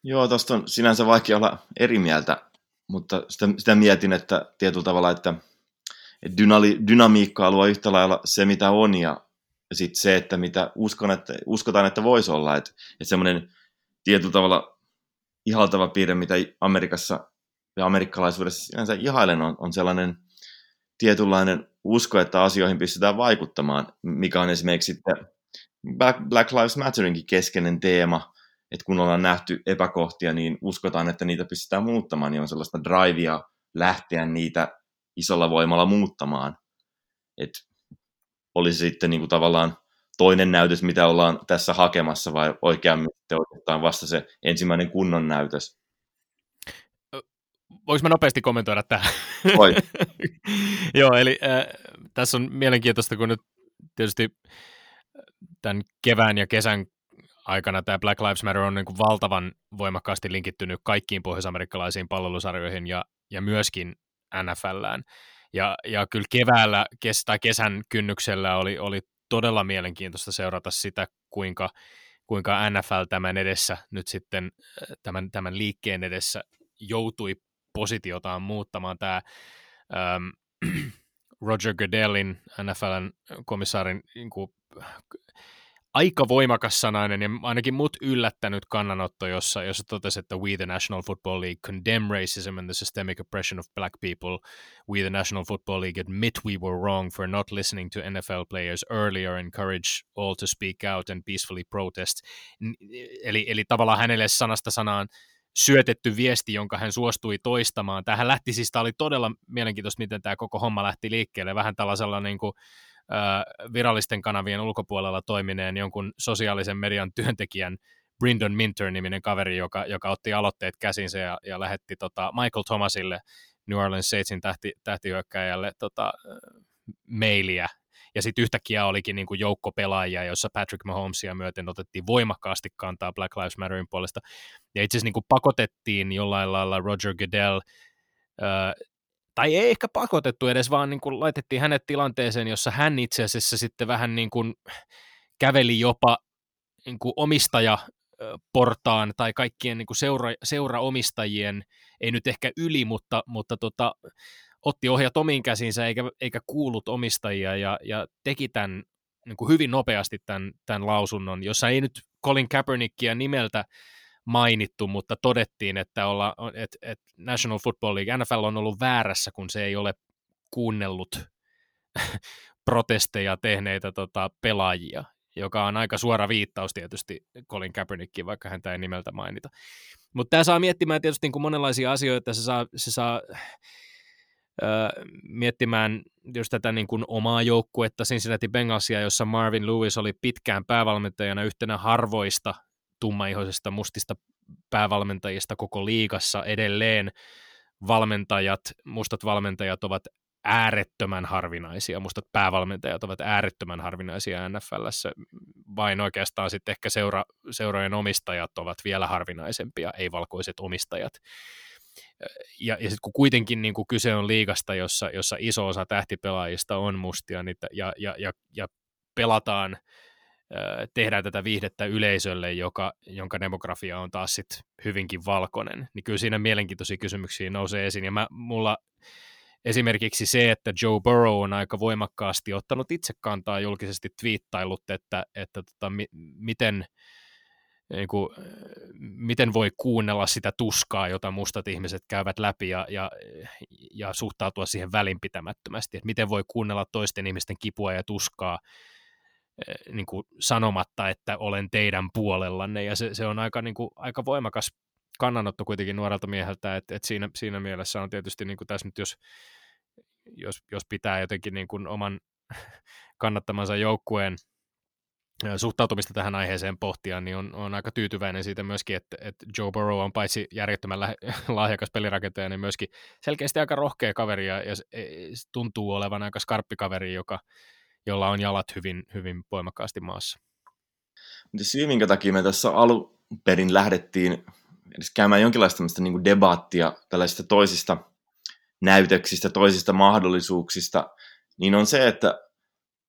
[SPEAKER 4] Joo, tuosta on sinänsä vaikea olla eri mieltä, mutta sitä, sitä mietin, että tietyllä tavalla, että dynali, dynamiikkaa luo yhtä lailla se, mitä on, ja sitten se, että mitä uskon, että, uskotaan, että voisi olla. Että, että semmoinen tietyllä tavalla ihaltava piirre, mitä Amerikassa ja amerikkalaisuudessa sinänsä ihailen, on, on sellainen tietynlainen usko, että asioihin pystytään vaikuttamaan, mikä on esimerkiksi sitten Black Lives Matterinkin keskeinen teema, että kun ollaan nähty epäkohtia, niin uskotaan, että niitä pystytään muuttamaan, niin on sellaista drivea lähteä niitä isolla voimalla muuttamaan. Et olisi sitten niin kuin tavallaan toinen näytös, mitä ollaan tässä hakemassa, vai oikeammin oikeastaan vasta se ensimmäinen kunnon näytös?
[SPEAKER 2] Voinko mä nopeasti kommentoida tähän?
[SPEAKER 4] Voi.
[SPEAKER 2] Joo, eli äh, tässä on mielenkiintoista, kun nyt tietysti tämän kevään ja kesän aikana tämä Black Lives Matter on niin kuin valtavan voimakkaasti linkittynyt kaikkiin pohjoisamerikkalaisiin palvelusarjoihin ja, ja myöskin NFLään. Ja, ja kyllä keväällä kes, tai kesän kynnyksellä oli, oli todella mielenkiintoista seurata sitä, kuinka, kuinka NFL tämän edessä nyt sitten, tämän, tämän liikkeen edessä joutui positiotaan muuttamaan. Tämä ähm, Roger Goodellin, NFLn komissaarin niin kuin, aika voimakas sanainen ja ainakin mut yllättänyt kannanotto, jossa, jossa totesi, että we the National Football League condemn racism and the systemic oppression of black people. We the National Football League admit we were wrong for not listening to NFL players earlier, encourage all to speak out and peacefully protest. Eli, eli tavallaan hänelle sanasta sanaan syötetty viesti, jonka hän suostui toistamaan. Tähän lähti siis, tämä oli todella mielenkiintoista, miten tämä koko homma lähti liikkeelle. Vähän tällaisella niin kuin, virallisten kanavien ulkopuolella toimineen jonkun sosiaalisen median työntekijän Brindon Minter-niminen kaveri, joka, joka otti aloitteet käsinsä ja, ja lähetti tota Michael Thomasille, New Orleans Saintsin tähti, tähtihyökkäjälle tota, mailia. Ja sitten yhtäkkiä olikin niin kuin joukko pelaajia, jossa Patrick Mahomesia myöten otettiin voimakkaasti kantaa Black Lives Matterin puolesta. Ja itse asiassa niin kuin pakotettiin jollain lailla Roger Goodell tai ei ehkä pakotettu edes, vaan niin kuin laitettiin hänet tilanteeseen, jossa hän itse asiassa sitten vähän niin kuin käveli jopa niin kuin omistaja portaan tai kaikkien niin kuin seura, seuraomistajien, ei nyt ehkä yli, mutta, mutta tota, otti ohjat omiin käsinsä eikä, eikä kuullut omistajia ja, ja teki tämän niin kuin hyvin nopeasti tämän, tämän lausunnon, jossa ei nyt Colin Kaepernickia nimeltä mainittu, mutta todettiin, että, olla, että, että National Football League, NFL on ollut väärässä, kun se ei ole kuunnellut protesteja tehneitä tota, pelaajia, joka on aika suora viittaus tietysti Colin Kaepernickiin, vaikka häntä ei nimeltä mainita. Mutta tämä saa miettimään tietysti niin kuin monenlaisia asioita, se saa, se saa öö, miettimään just tätä niin kuin omaa joukkuetta Cincinnati Bengalsia, jossa Marvin Lewis oli pitkään päävalmentajana yhtenä harvoista tummaihoisesta mustista päävalmentajista koko liigassa edelleen. Valmentajat, mustat valmentajat ovat äärettömän harvinaisia, mustat päävalmentajat ovat äärettömän harvinaisia NFLssä, vain oikeastaan sitten ehkä seura, seurojen omistajat ovat vielä harvinaisempia, ei-valkoiset omistajat. Ja, ja sitten kun kuitenkin niin kuin kyse on liigasta, jossa, jossa iso osa tähtipelaajista on mustia, niin, ja, ja, ja, ja pelataan tehdään tätä viihdettä yleisölle, joka, jonka demografia on taas sit hyvinkin valkoinen, niin kyllä siinä mielenkiintoisia kysymyksiä nousee esiin. Ja mä, mulla esimerkiksi se, että Joe Burrow on aika voimakkaasti ottanut itse kantaa julkisesti twiittailut, että, että tota, mi, miten, niin kuin, miten voi kuunnella sitä tuskaa, jota mustat ihmiset käyvät läpi ja, ja, ja suhtautua siihen välinpitämättömästi, että miten voi kuunnella toisten ihmisten kipua ja tuskaa niin kuin sanomatta, että olen teidän puolellanne, ja se, se on aika, niin kuin, aika voimakas kannanotto kuitenkin nuorelta mieheltä, että, että siinä, siinä mielessä on tietysti niin kuin tässä nyt, jos, jos, jos pitää jotenkin niin kuin oman kannattamansa joukkueen suhtautumista tähän aiheeseen pohtia, niin on, on aika tyytyväinen siitä myöskin, että, että Joe Burrow on paitsi järjettömän lahjakas pelirakentaja, niin myöskin selkeästi aika rohkea kaveri ja, ja tuntuu olevan aika skarppi kaveri, joka, jolla on jalat hyvin, hyvin voimakkaasti maassa.
[SPEAKER 4] Mutta syy, minkä takia me tässä alunperin lähdettiin edes käymään jonkinlaista niin debaattia tällaisista toisista näytöksistä, toisista mahdollisuuksista, niin on se, että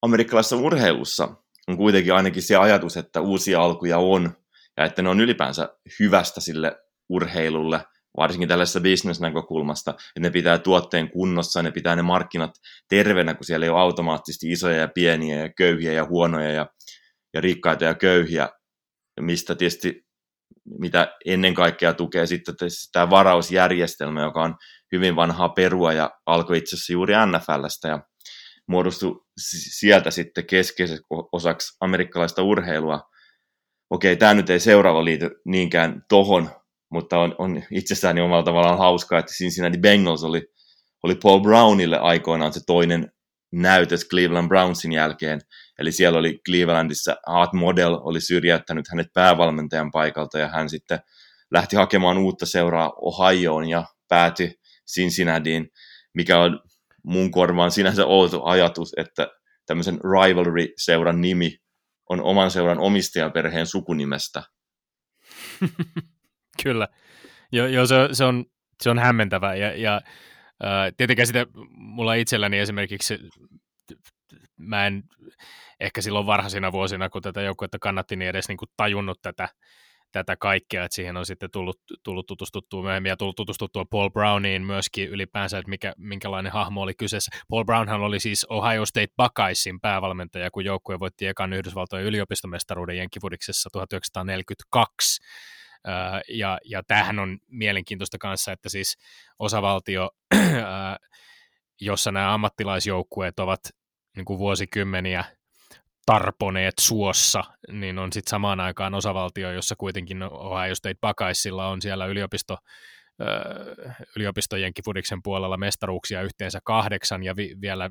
[SPEAKER 4] amerikkalaisessa urheilussa on kuitenkin ainakin se ajatus, että uusia alkuja on, ja että ne on ylipäänsä hyvästä sille urheilulle, varsinkin tällaisessa bisnesnäkökulmasta, että ne pitää tuotteen kunnossa, ne pitää ne markkinat terveenä, kun siellä ei ole automaattisesti isoja ja pieniä ja köyhiä ja huonoja ja, ja rikkaita ja köyhiä, mistä tietysti mitä ennen kaikkea tukee sitten tämä varausjärjestelmä, joka on hyvin vanhaa perua ja alkoi itse asiassa juuri NFLstä ja muodostui sieltä sitten keskeiseksi osaksi amerikkalaista urheilua. Okei, tämä nyt ei seuraava liity niinkään tohon, mutta on, on itsessään omalla tavallaan hauskaa, että Cincinnati Bengals oli, oli Paul Brownille aikoinaan se toinen näytös Cleveland Brownsin jälkeen. Eli siellä oli Clevelandissa Art Model oli syrjäyttänyt hänet päävalmentajan paikalta ja hän sitten lähti hakemaan uutta seuraa Ohioon ja päätyi Cincinnattiin, mikä on mun korvaan sinänsä outo ajatus, että tämmöisen rivalry-seuran nimi on oman seuran omistajaperheen sukunimestä.
[SPEAKER 2] Kyllä. Joo, jo, se, se, on, se on hämmentävä ja, ja äh, tietenkään sitä mulla itselläni esimerkiksi mä en ehkä silloin varhaisina vuosina, kun tätä joukkuetta kannatti, niin edes niin kuin tajunnut tätä, tätä kaikkea, että siihen on sitten tullut, tullut tutustuttua myöhemmin ja tullut tutustuttua Paul Browniin myöskin ylipäänsä, että mikä, minkälainen hahmo oli kyseessä. Paul Brownhan oli siis Ohio State Buckeyesin päävalmentaja, kun joukkue voitti ekan Yhdysvaltojen yliopistomestaruuden Jenkkifudiksessa 1942 ja, ja tämähän on mielenkiintoista kanssa, että siis osavaltio, jossa nämä ammattilaisjoukkueet ovat niin kuin vuosikymmeniä tarponeet suossa, niin on sitten samaan aikaan osavaltio, jossa kuitenkin Ohio State Buckeyesilla on siellä yliopisto, yliopistojen kifudiksen puolella mestaruuksia yhteensä kahdeksan ja vi- vielä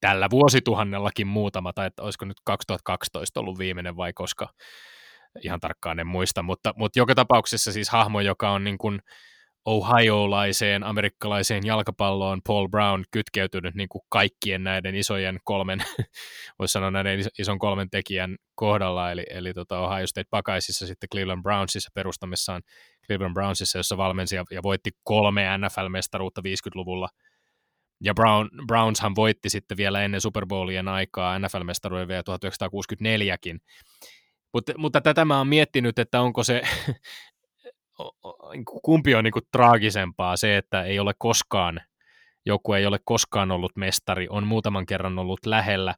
[SPEAKER 2] tällä vuosituhannellakin muutama, tai että olisiko nyt 2012 ollut viimeinen vai koska, ihan tarkkaan en muista, mutta, mutta joka tapauksessa siis hahmo, joka on niin kuin Ohiolaiseen amerikkalaiseen jalkapalloon Paul Brown kytkeytynyt niin kuin kaikkien näiden isojen kolmen, voisi sanoa näiden ison kolmen tekijän kohdalla, eli, eli tota Ohio State Buckeyesissa sitten Cleveland Brownsissa perustamissaan Cleveland Brownsissa, jossa valmensi ja, ja voitti kolme NFL-mestaruutta 50-luvulla, ja Brown, Brownshan voitti sitten vielä ennen Super Bowlien aikaa NFL-mestaruuden vielä 1964kin, mutta, mutta tätä mä oon miettinyt, että onko se, niinku kumpi on niin traagisempaa, se, että ei ole koskaan, joku ei ole koskaan ollut mestari, on muutaman kerran ollut lähellä,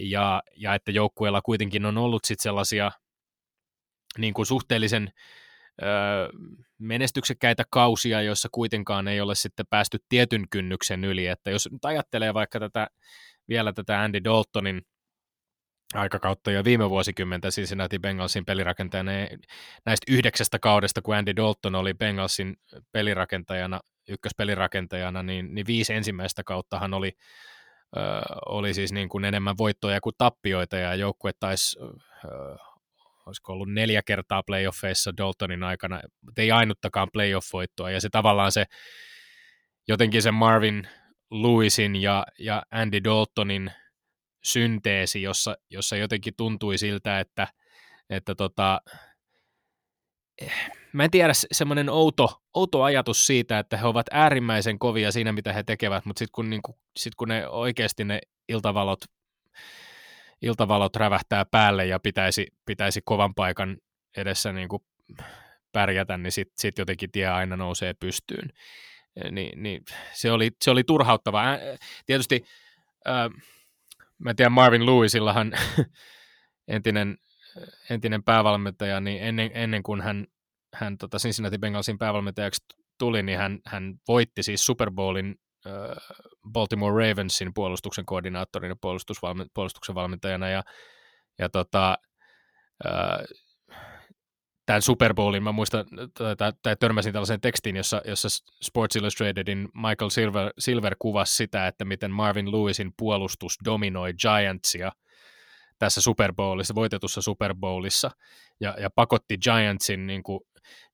[SPEAKER 2] ja, ja että joukkueella kuitenkin on ollut sit sellaisia niin kuin suhteellisen ö, menestyksekkäitä kausia, joissa kuitenkaan ei ole sitten päästy tietyn kynnyksen yli, että jos nyt ajattelee vaikka tätä, vielä tätä Andy Daltonin aikakautta ja viime vuosikymmentä Cincinnati Bengalsin pelirakentajana. Näistä yhdeksästä kaudesta, kun Andy Dalton oli Bengalsin pelirakentajana, ykköspelirakentajana, niin, niin viisi ensimmäistä kauttahan oli, ö, oli siis niin kuin enemmän voittoja kuin tappioita, ja joukkue taisi, ö, olisiko ollut neljä kertaa playoffeissa Daltonin aikana, ei ainuttakaan playoff-voittoa, ja se tavallaan se, jotenkin se Marvin Lewisin ja, ja Andy Daltonin – synteesi, jossa, jossa jotenkin tuntui siltä, että, että tota, mä en tiedä, semmoinen outo, outo ajatus siitä, että he ovat äärimmäisen kovia siinä, mitä he tekevät, mutta sitten kun, niin kun, sit kun ne oikeasti ne iltavalot, iltavalot rävähtää päälle ja pitäisi, pitäisi kovan paikan edessä niin pärjätä, niin sitten sit jotenkin tie aina nousee pystyyn. Ni, niin se, oli, se oli turhauttava. Tietysti äh, mä en tiedä, Marvin Lewisillahan entinen, entinen päävalmentaja, niin ennen, ennen kuin hän, hän tota Cincinnati Bengalsin päävalmentajaksi tuli, niin hän, hän voitti siis Super Bowlin äh, Baltimore Ravensin puolustuksen koordinaattorin ja puolustuksen valmentajana, ja, ja tota, äh, tämän Super Bowlin, mä muistan, tai, tai törmäsin tällaiseen tekstiin, jossa, jossa Sports Illustratedin Michael Silver, Silver kuvasi sitä, että miten Marvin Lewisin puolustus dominoi Giantsia tässä Super Bowlissa, voitetussa Super Bowlissa, ja, ja pakotti Giantsin, niin kuin,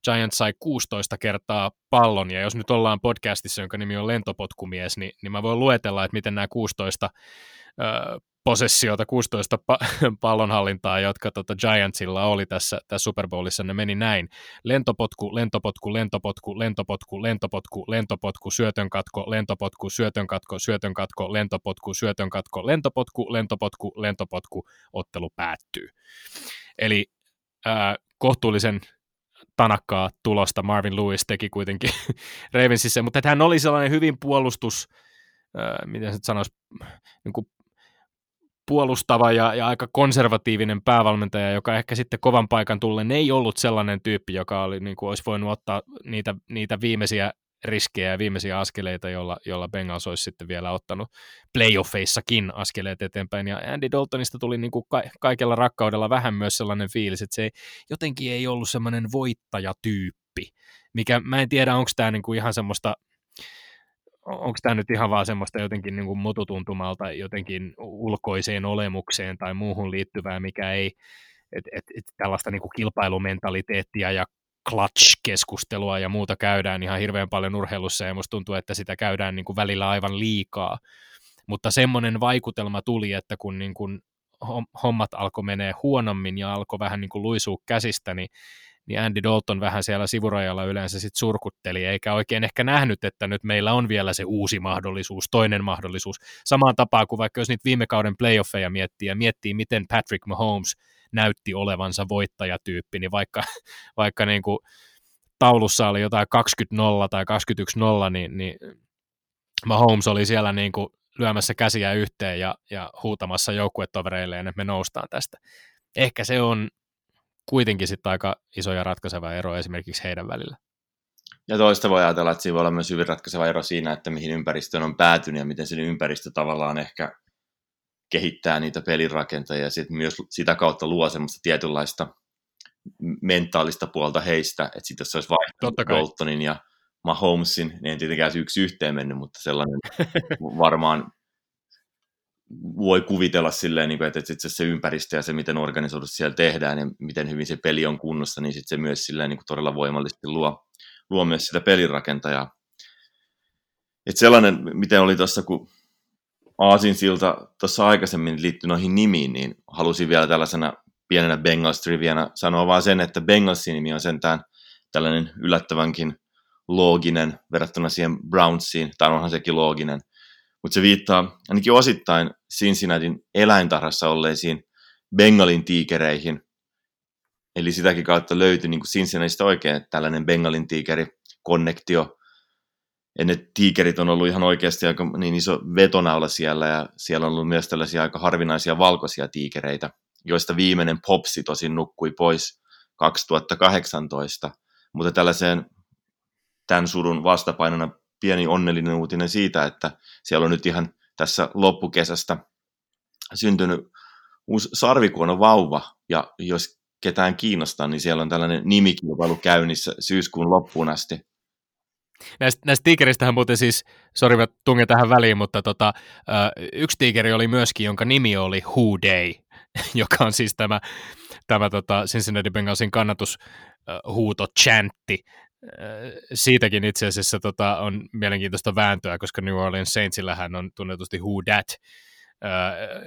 [SPEAKER 2] Giants sai 16 kertaa pallon, ja jos nyt ollaan podcastissa, jonka nimi on Lentopotkumies, niin, niin mä voin luetella, että miten nämä 16 posessiota, 16 pa- pallonhallintaa, jotka tota Giantsilla oli tässä, tässä Super Bowlissa, ne meni näin. Lentopotku, lentopotku, lentopotku, lentopotku, lentopotku, lentopotku, syötön katko, lentopotku, syötön katko, syötön katko, lentopotku, syötön katko, lentopotku, lentopotku, lentopotku, ottelu päättyy. Eli äh, kohtuullisen tanakkaa tulosta Marvin Lewis teki kuitenkin Ravensissä, mutta hän oli sellainen hyvin puolustus, äh, miten se sanoisi, niin kuin puolustava ja, ja aika konservatiivinen päävalmentaja, joka ehkä sitten kovan paikan tullen ei ollut sellainen tyyppi, joka oli, niin kuin olisi voinut ottaa niitä, niitä viimeisiä riskejä ja viimeisiä askeleita, joilla, joilla Bengals olisi sitten vielä ottanut playoffeissakin askeleet eteenpäin. Ja Andy Daltonista tuli niin kuin ka- kaikella rakkaudella vähän myös sellainen fiilis, että se ei, jotenkin ei ollut semmoinen voittajatyyppi, mikä mä en tiedä, onko tämä niin kuin ihan semmoista onko tämä nyt ihan vaan semmoista jotenkin niin kuin mututuntumalta jotenkin ulkoiseen olemukseen tai muuhun liittyvää, mikä ei, että et, et tällaista niin kuin kilpailumentaliteettia ja clutch-keskustelua ja muuta käydään ihan hirveän paljon urheilussa ja musta tuntuu, että sitä käydään niin kuin välillä aivan liikaa. Mutta semmoinen vaikutelma tuli, että kun niin kuin hommat alkoi menee huonommin ja alkoi vähän niin kuin luisua käsistä, niin niin Andy Dalton vähän siellä sivurajalla yleensä sit surkutteli, eikä oikein ehkä nähnyt, että nyt meillä on vielä se uusi mahdollisuus, toinen mahdollisuus. Samaan tapaan kuin vaikka jos niitä viime kauden playoffeja miettii ja miettii, miten Patrick Mahomes näytti olevansa voittajatyyppi, niin vaikka, vaikka niin kuin taulussa oli jotain 20-0 tai 21-0, niin, niin Mahomes oli siellä niin kuin lyömässä käsiä yhteen ja, ja huutamassa joukkuetovereilleen, että me noustaan tästä. Ehkä se on kuitenkin sitten aika iso ja ratkaiseva ero esimerkiksi heidän välillä.
[SPEAKER 4] Ja toista voi ajatella, että siinä voi olla myös hyvin ratkaiseva ero siinä, että mihin ympäristöön on päätynyt ja miten sen ympäristö tavallaan ehkä kehittää niitä pelirakentajia ja sitten myös sitä kautta luo semmoista tietynlaista mentaalista puolta heistä, että sitten jos se olisi vaihtanut Daltonin ja Mahomesin, niin ei tietenkään yksi yhteen mennyt, mutta sellainen varmaan voi kuvitella silleen, niin kuin, että että se ympäristö ja se, miten organisoidusti siellä tehdään ja miten hyvin se peli on kunnossa, niin sitten se myös silleen, niin kuin todella voimallisesti luo, luo myös sitä pelirakentajaa. Et sellainen, miten oli tuossa, kun Aasin silta tuossa aikaisemmin liittyi noihin nimiin, niin halusin vielä tällaisena pienenä Bengals triviana sanoa vaan sen, että Bengalsin nimi on sentään tällainen yllättävänkin looginen verrattuna siihen Brownsiin, tai onhan sekin looginen, mutta se viittaa ainakin osittain Cincinnatin eläintarhassa olleisiin Bengalin tiikereihin, Eli sitäkin kautta löytyi niin Cincinnatiista oikein tällainen Bengalin tiikeri konnektio. Ja ne tiikerit on ollut ihan oikeasti aika niin iso vetonaula siellä, ja siellä on ollut myös tällaisia aika harvinaisia valkoisia tiikereitä, joista viimeinen Popsi tosin nukkui pois 2018. Mutta tällaiseen tämän surun vastapainona pieni onnellinen uutinen siitä, että siellä on nyt ihan tässä loppukesästä syntynyt uusi sarvikuono vauva, ja jos ketään kiinnostaa, niin siellä on tällainen nimikilpailu käynnissä syyskuun loppuun asti.
[SPEAKER 2] Näistä, näistä tiikeristähän muuten siis, sori mä tungen tähän väliin, mutta tota, yksi tiikeri oli myöskin, jonka nimi oli Who Day, joka on siis tämä, tämä tota Cincinnati Bengalsin kannatushuuto chantti. Siitäkin itse asiassa tota, on mielenkiintoista vääntöä, koska New Orleans Saintsillähän on tunnetusti Who That,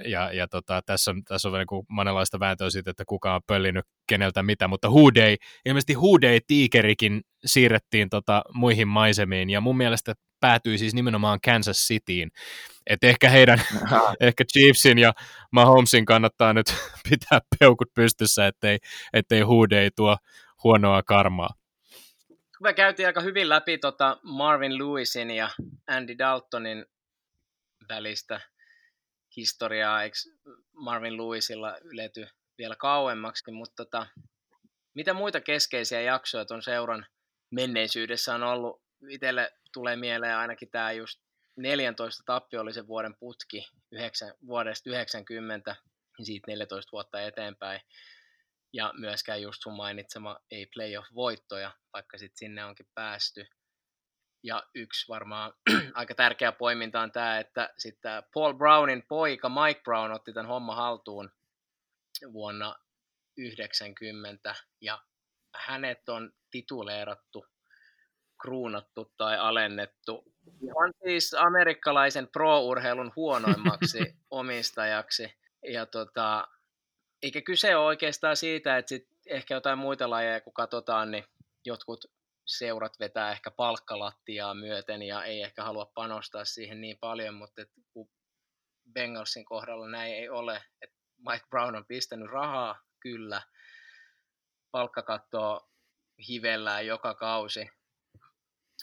[SPEAKER 2] ja, ja tota, tässä on, tässä on niin monenlaista vääntöä siitä, että kuka on pöllinyt keneltä mitä, mutta Day, ilmeisesti Day tiikerikin siirrettiin tota, muihin maisemiin, ja mun mielestä päätyi siis nimenomaan Kansas Cityin. Et ehkä heidän, ehkä Chiefsin ja Mahomesin kannattaa nyt pitää peukut pystyssä, ettei, ettei Day tuo huonoa karmaa.
[SPEAKER 3] Me käytiin aika hyvin läpi tota Marvin Lewisin ja Andy Daltonin välistä historiaa, eikö Marvin Lewisilla ylety vielä kauemmaksi, mutta tota, mitä muita keskeisiä jaksoja tuon seuran menneisyydessä on ollut? Itselle tulee mieleen ainakin tämä just 14 tappiollisen vuoden putki 9, vuodesta 90, siitä 14 vuotta eteenpäin. Ja myöskään just sun mainitsema ei playoff-voittoja, vaikka sitten sinne onkin päästy. Ja yksi varmaan aika tärkeä poiminta on tämä, että sitten Paul Brownin poika Mike Brown otti tämän homma haltuun vuonna 90 ja hänet on tituleerattu, kruunattu tai alennettu ihan siis amerikkalaisen pro-urheilun huonoimmaksi omistajaksi. Ja tota, eikä kyse ole oikeastaan siitä, että sit ehkä jotain muita lajeja kun katsotaan, niin jotkut seurat vetää ehkä palkkalattiaa myöten ja ei ehkä halua panostaa siihen niin paljon, mutta et kun Bengalsin kohdalla näin ei ole, että Mike Brown on pistänyt rahaa, kyllä, palkkakattoa hivellään joka kausi,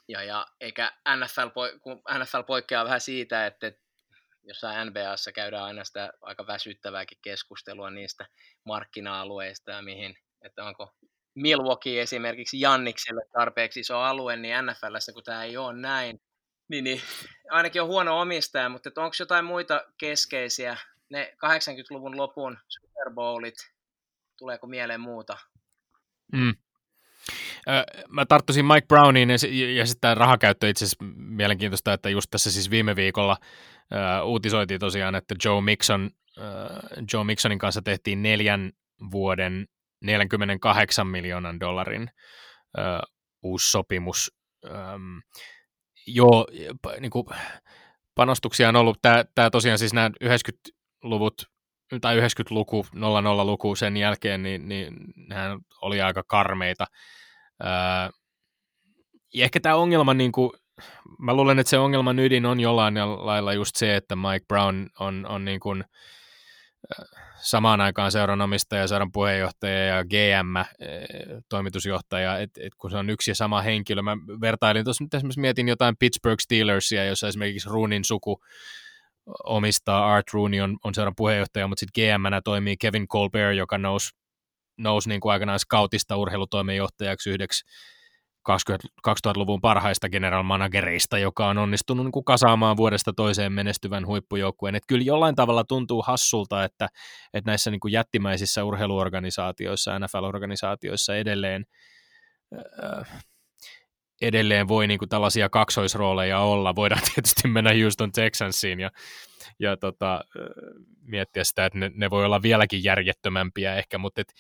[SPEAKER 3] ja, ja eikä NFL, NFL poikkeaa vähän siitä, että jossain NBAssa käydään aina sitä aika väsyttävääkin keskustelua niistä markkina-alueista ja mihin, että onko Milwaukee esimerkiksi Jannikselle tarpeeksi iso alue, niin NFLssä, kun tämä ei ole näin, niin, niin ainakin on huono omistaja, mutta onko jotain muita keskeisiä, ne 80-luvun lopun Super Bowlit, tuleeko mieleen muuta?
[SPEAKER 2] Mm. Mä tarttuisin Mike Browniin ja, ja sitten tämä rahakäyttö itse asiassa mielenkiintoista, että just tässä siis viime viikolla uh, uutisoitiin tosiaan, että Joe Mixon, uh, Joe Mixonin kanssa tehtiin neljän vuoden 48 miljoonan dollarin uh, uusi sopimus. Um, joo, niin kuin, panostuksia on ollut, tämä tosiaan siis nämä 90-luvut tai 90-luku, 00-luku sen jälkeen, niin, niin nehän oli aika karmeita. Ää, ja ehkä tämä ongelma, niin kuin, mä luulen, että se ongelman ydin on jollain lailla just se, että Mike Brown on, on niin kuin, samaan aikaan seuran omistaja, seuran puheenjohtaja ja GM, toimitusjohtaja, että et kun se on yksi ja sama henkilö. Mä vertailin tuossa nyt esimerkiksi mietin jotain Pittsburgh Steelersia, jossa esimerkiksi Roonin suku omistaa, Art Rooney on, on seuran puheenjohtaja, mutta sitten gm toimii Kevin Colbert, joka nousi, nousi niin kuin aikanaan scoutista urheilutoimenjohtajaksi yhdeksi 2000-luvun parhaista general managereista, joka on onnistunut niin kuin kasaamaan vuodesta toiseen menestyvän huippujoukkueen. Että kyllä jollain tavalla tuntuu hassulta, että, että näissä niin kuin jättimäisissä urheiluorganisaatioissa, NFL-organisaatioissa edelleen, äh, edelleen voi niin kuin tällaisia kaksoisrooleja olla. Voidaan tietysti mennä Houston Texansiin ja, ja tota, miettiä sitä, että ne, ne voi olla vieläkin järjettömämpiä ehkä, mutta et,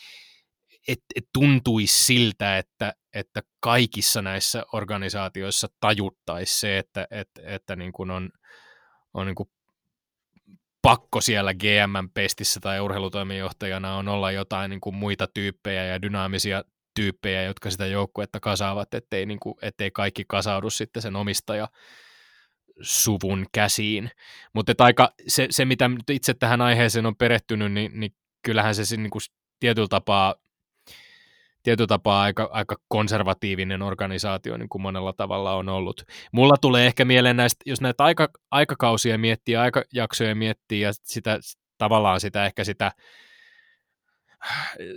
[SPEAKER 2] et, et tuntuisi siltä, että, että kaikissa näissä organisaatioissa tajuttaisi se, että, että, että niin kuin on, on niin kuin pakko siellä GM-pestissä tai urheilutoimenjohtajana on olla jotain niin kuin muita tyyppejä ja dynaamisia tyyppejä, jotka sitä joukkuetta kasaavat, ettei, niin kuin, ettei kaikki kasaudu sitten sen omistaja suvun käsiin. Mutta aika se, se, mitä itse tähän aiheeseen on perehtynyt, niin, niin kyllähän se niin kuin tietyllä tapaa tietyllä tapaa aika, aika konservatiivinen organisaatio, niin kuin monella tavalla on ollut. Mulla tulee ehkä mieleen näistä, jos näitä aika, aikakausia miettii, aikajaksoja miettii ja sitä, tavallaan sitä ehkä sitä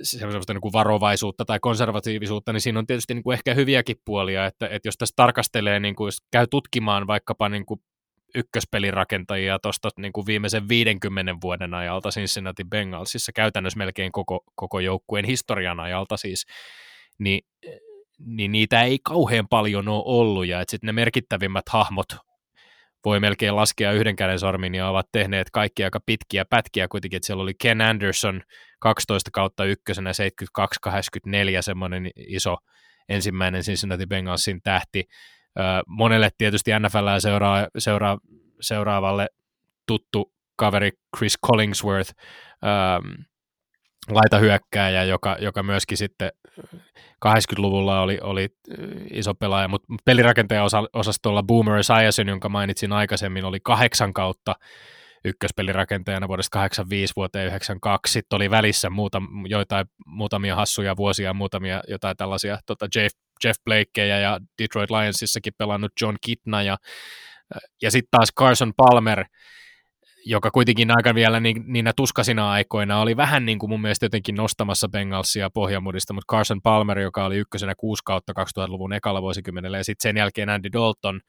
[SPEAKER 2] semmoista niin kuin varovaisuutta tai konservatiivisuutta, niin siinä on tietysti niin kuin ehkä hyviäkin puolia, että, että jos tässä tarkastelee, niin kuin, jos käy tutkimaan vaikkapa niin kuin ykköspelirakentajia tuosta niin kuin viimeisen 50 vuoden ajalta Cincinnati Bengalsissa, käytännössä melkein koko, koko joukkueen historian ajalta siis, niin, niin niitä ei kauhean paljon ole ollut, ja sitten ne merkittävimmät hahmot voi melkein laskea yhden käden sormin ja ovat tehneet kaikki aika pitkiä pätkiä kuitenkin, että siellä oli Ken Anderson 12 kautta ykkösenä 72-84 semmoinen iso ensimmäinen Cincinnati Bengalsin tähti. Monelle tietysti NFL seuraa, seuraa, seuraavalle tuttu kaveri Chris Collingsworth, laitahyökkääjä, joka, joka myöskin sitten 80-luvulla oli, oli iso pelaaja, mutta pelirakentajan osastolla Boomer Esiason, jonka mainitsin aikaisemmin, oli kahdeksan kautta ykköspelirakentajana vuodesta 85 vuoteen 92. Sitten oli välissä muuta, joitain, muutamia hassuja vuosia, muutamia jotain tällaisia tota Jeff, Jeff Blakeja ja Detroit Lionsissakin pelannut John Kitna ja, ja sitten taas Carson Palmer, joka kuitenkin aika vielä niin, niinä tuskasina aikoina oli vähän niin kuin mun mielestä jotenkin nostamassa Bengalsia pohjamudista, mutta Carson Palmer, joka oli ykkösenä kuusi kautta 2000-luvun ekalla vuosikymmenellä, ja sitten sen jälkeen Andy Dalton,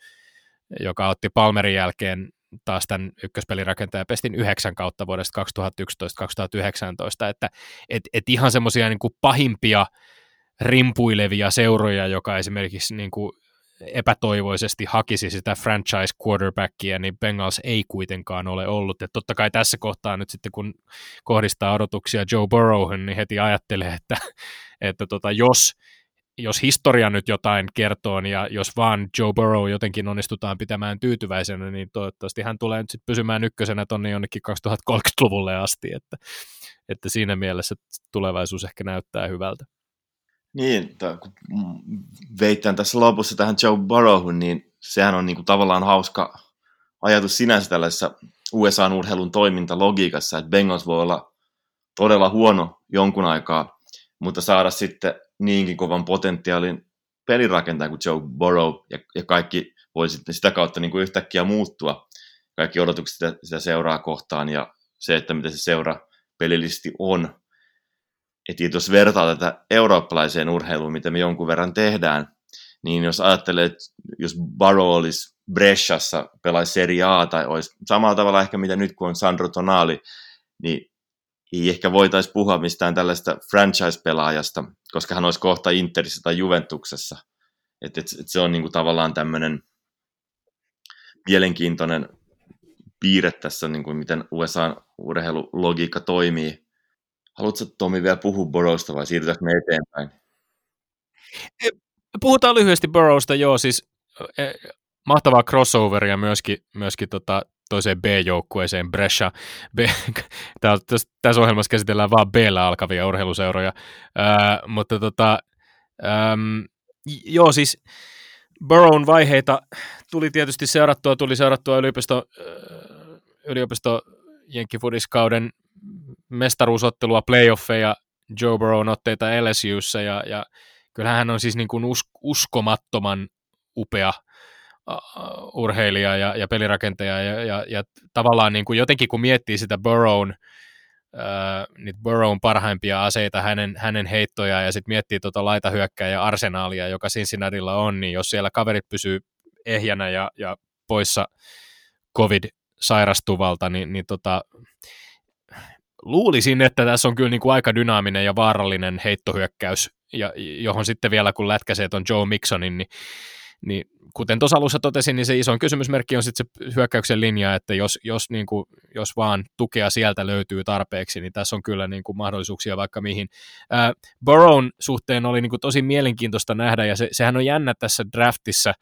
[SPEAKER 2] joka otti Palmerin jälkeen taas tämän ykköspelirakentaja pestin yhdeksän kautta vuodesta 2011-2019, että et, et ihan semmoisia niin pahimpia rimpuilevia seuroja, joka esimerkiksi niin kuin epätoivoisesti hakisi sitä franchise quarterbackia, niin Bengals ei kuitenkaan ole ollut. Et totta kai tässä kohtaa nyt sitten, kun kohdistaa odotuksia Joe Burrowhun, niin heti ajattelee, että, että tota, jos, jos historia nyt jotain kertoo, niin ja jos vaan Joe Burrow jotenkin onnistutaan pitämään tyytyväisenä, niin toivottavasti hän tulee nyt sitten pysymään ykkösenä tuonne jonnekin 2030-luvulle asti, että, että siinä mielessä tulevaisuus ehkä näyttää hyvältä.
[SPEAKER 4] Niin, kun veittään tässä lopussa tähän Joe Burrowhun, niin sehän on niin kuin tavallaan hauska ajatus sinänsä tällaisessa USA-urheilun toimintalogiikassa, että Bengals voi olla todella huono jonkun aikaa, mutta saada sitten niinkin kovan potentiaalin pelirakentajan kuin Joe Burrow, ja, ja kaikki voi sitten sitä kautta niin kuin yhtäkkiä muuttua, kaikki odotukset sitä, sitä seuraa kohtaan, ja se, että miten se seura pelillisesti on, että jos vertaa tätä eurooppalaiseen urheiluun, mitä me jonkun verran tehdään, niin jos ajattelee, että jos Barrow olisi Bresciassa, pelaisi Serie A tai olisi samalla tavalla ehkä mitä nyt kun on Sandro Tonali, niin ei ehkä voitaisiin puhua mistään tällaista franchise-pelaajasta, koska hän olisi kohta Interissä tai Juventuksessa. Et, et, et se on niinku tavallaan tämmöinen mielenkiintoinen piirre tässä, niin kuin miten USA-urheilulogiikka toimii. Haluatko Tomi vielä puhua Borrowsta vai siirrytäänkö me eteenpäin?
[SPEAKER 2] Puhutaan lyhyesti Burrowsta, joo, siis e, mahtavaa crossoveria myöskin, myöskin tota, toiseen B-joukkueeseen, Brescia. B, tässä ohjelmassa käsitellään vain b alkavia urheiluseuroja, ää, mutta tota, äm, joo, siis Burrown vaiheita tuli tietysti seurattua, tuli seurattua yliopisto, yliopisto Jenkkifudiskauden mestaruusottelua, playoffeja, Joe Burrown otteita LSUssa ja, ja kyllähän hän on siis niin kuin us, uskomattoman upea uh, urheilija ja, ja pelirakentaja ja, ja, ja tavallaan niin kuin jotenkin kun miettii sitä Burrown, uh, Burrown parhaimpia aseita, hänen, hänen heittoja ja sitten miettii tuota ja arsenaalia, joka Cincinnatilla on, niin jos siellä kaverit pysyy ehjänä ja, ja poissa COVID-sairastuvalta, niin, niin tota, luulisin, että tässä on kyllä niin kuin aika dynaaminen ja vaarallinen heittohyökkäys, ja, johon sitten vielä kun lätkäsee on Joe Mixonin, niin, niin kuten tuossa alussa totesin, niin se iso kysymysmerkki on sitten se hyökkäyksen linja, että jos, jos, niin kuin, jos vaan tukea sieltä löytyy tarpeeksi, niin tässä on kyllä niin kuin mahdollisuuksia vaikka mihin. Äh, Burrown suhteen oli niin kuin tosi mielenkiintoista nähdä, ja se, sehän on jännä tässä draftissa,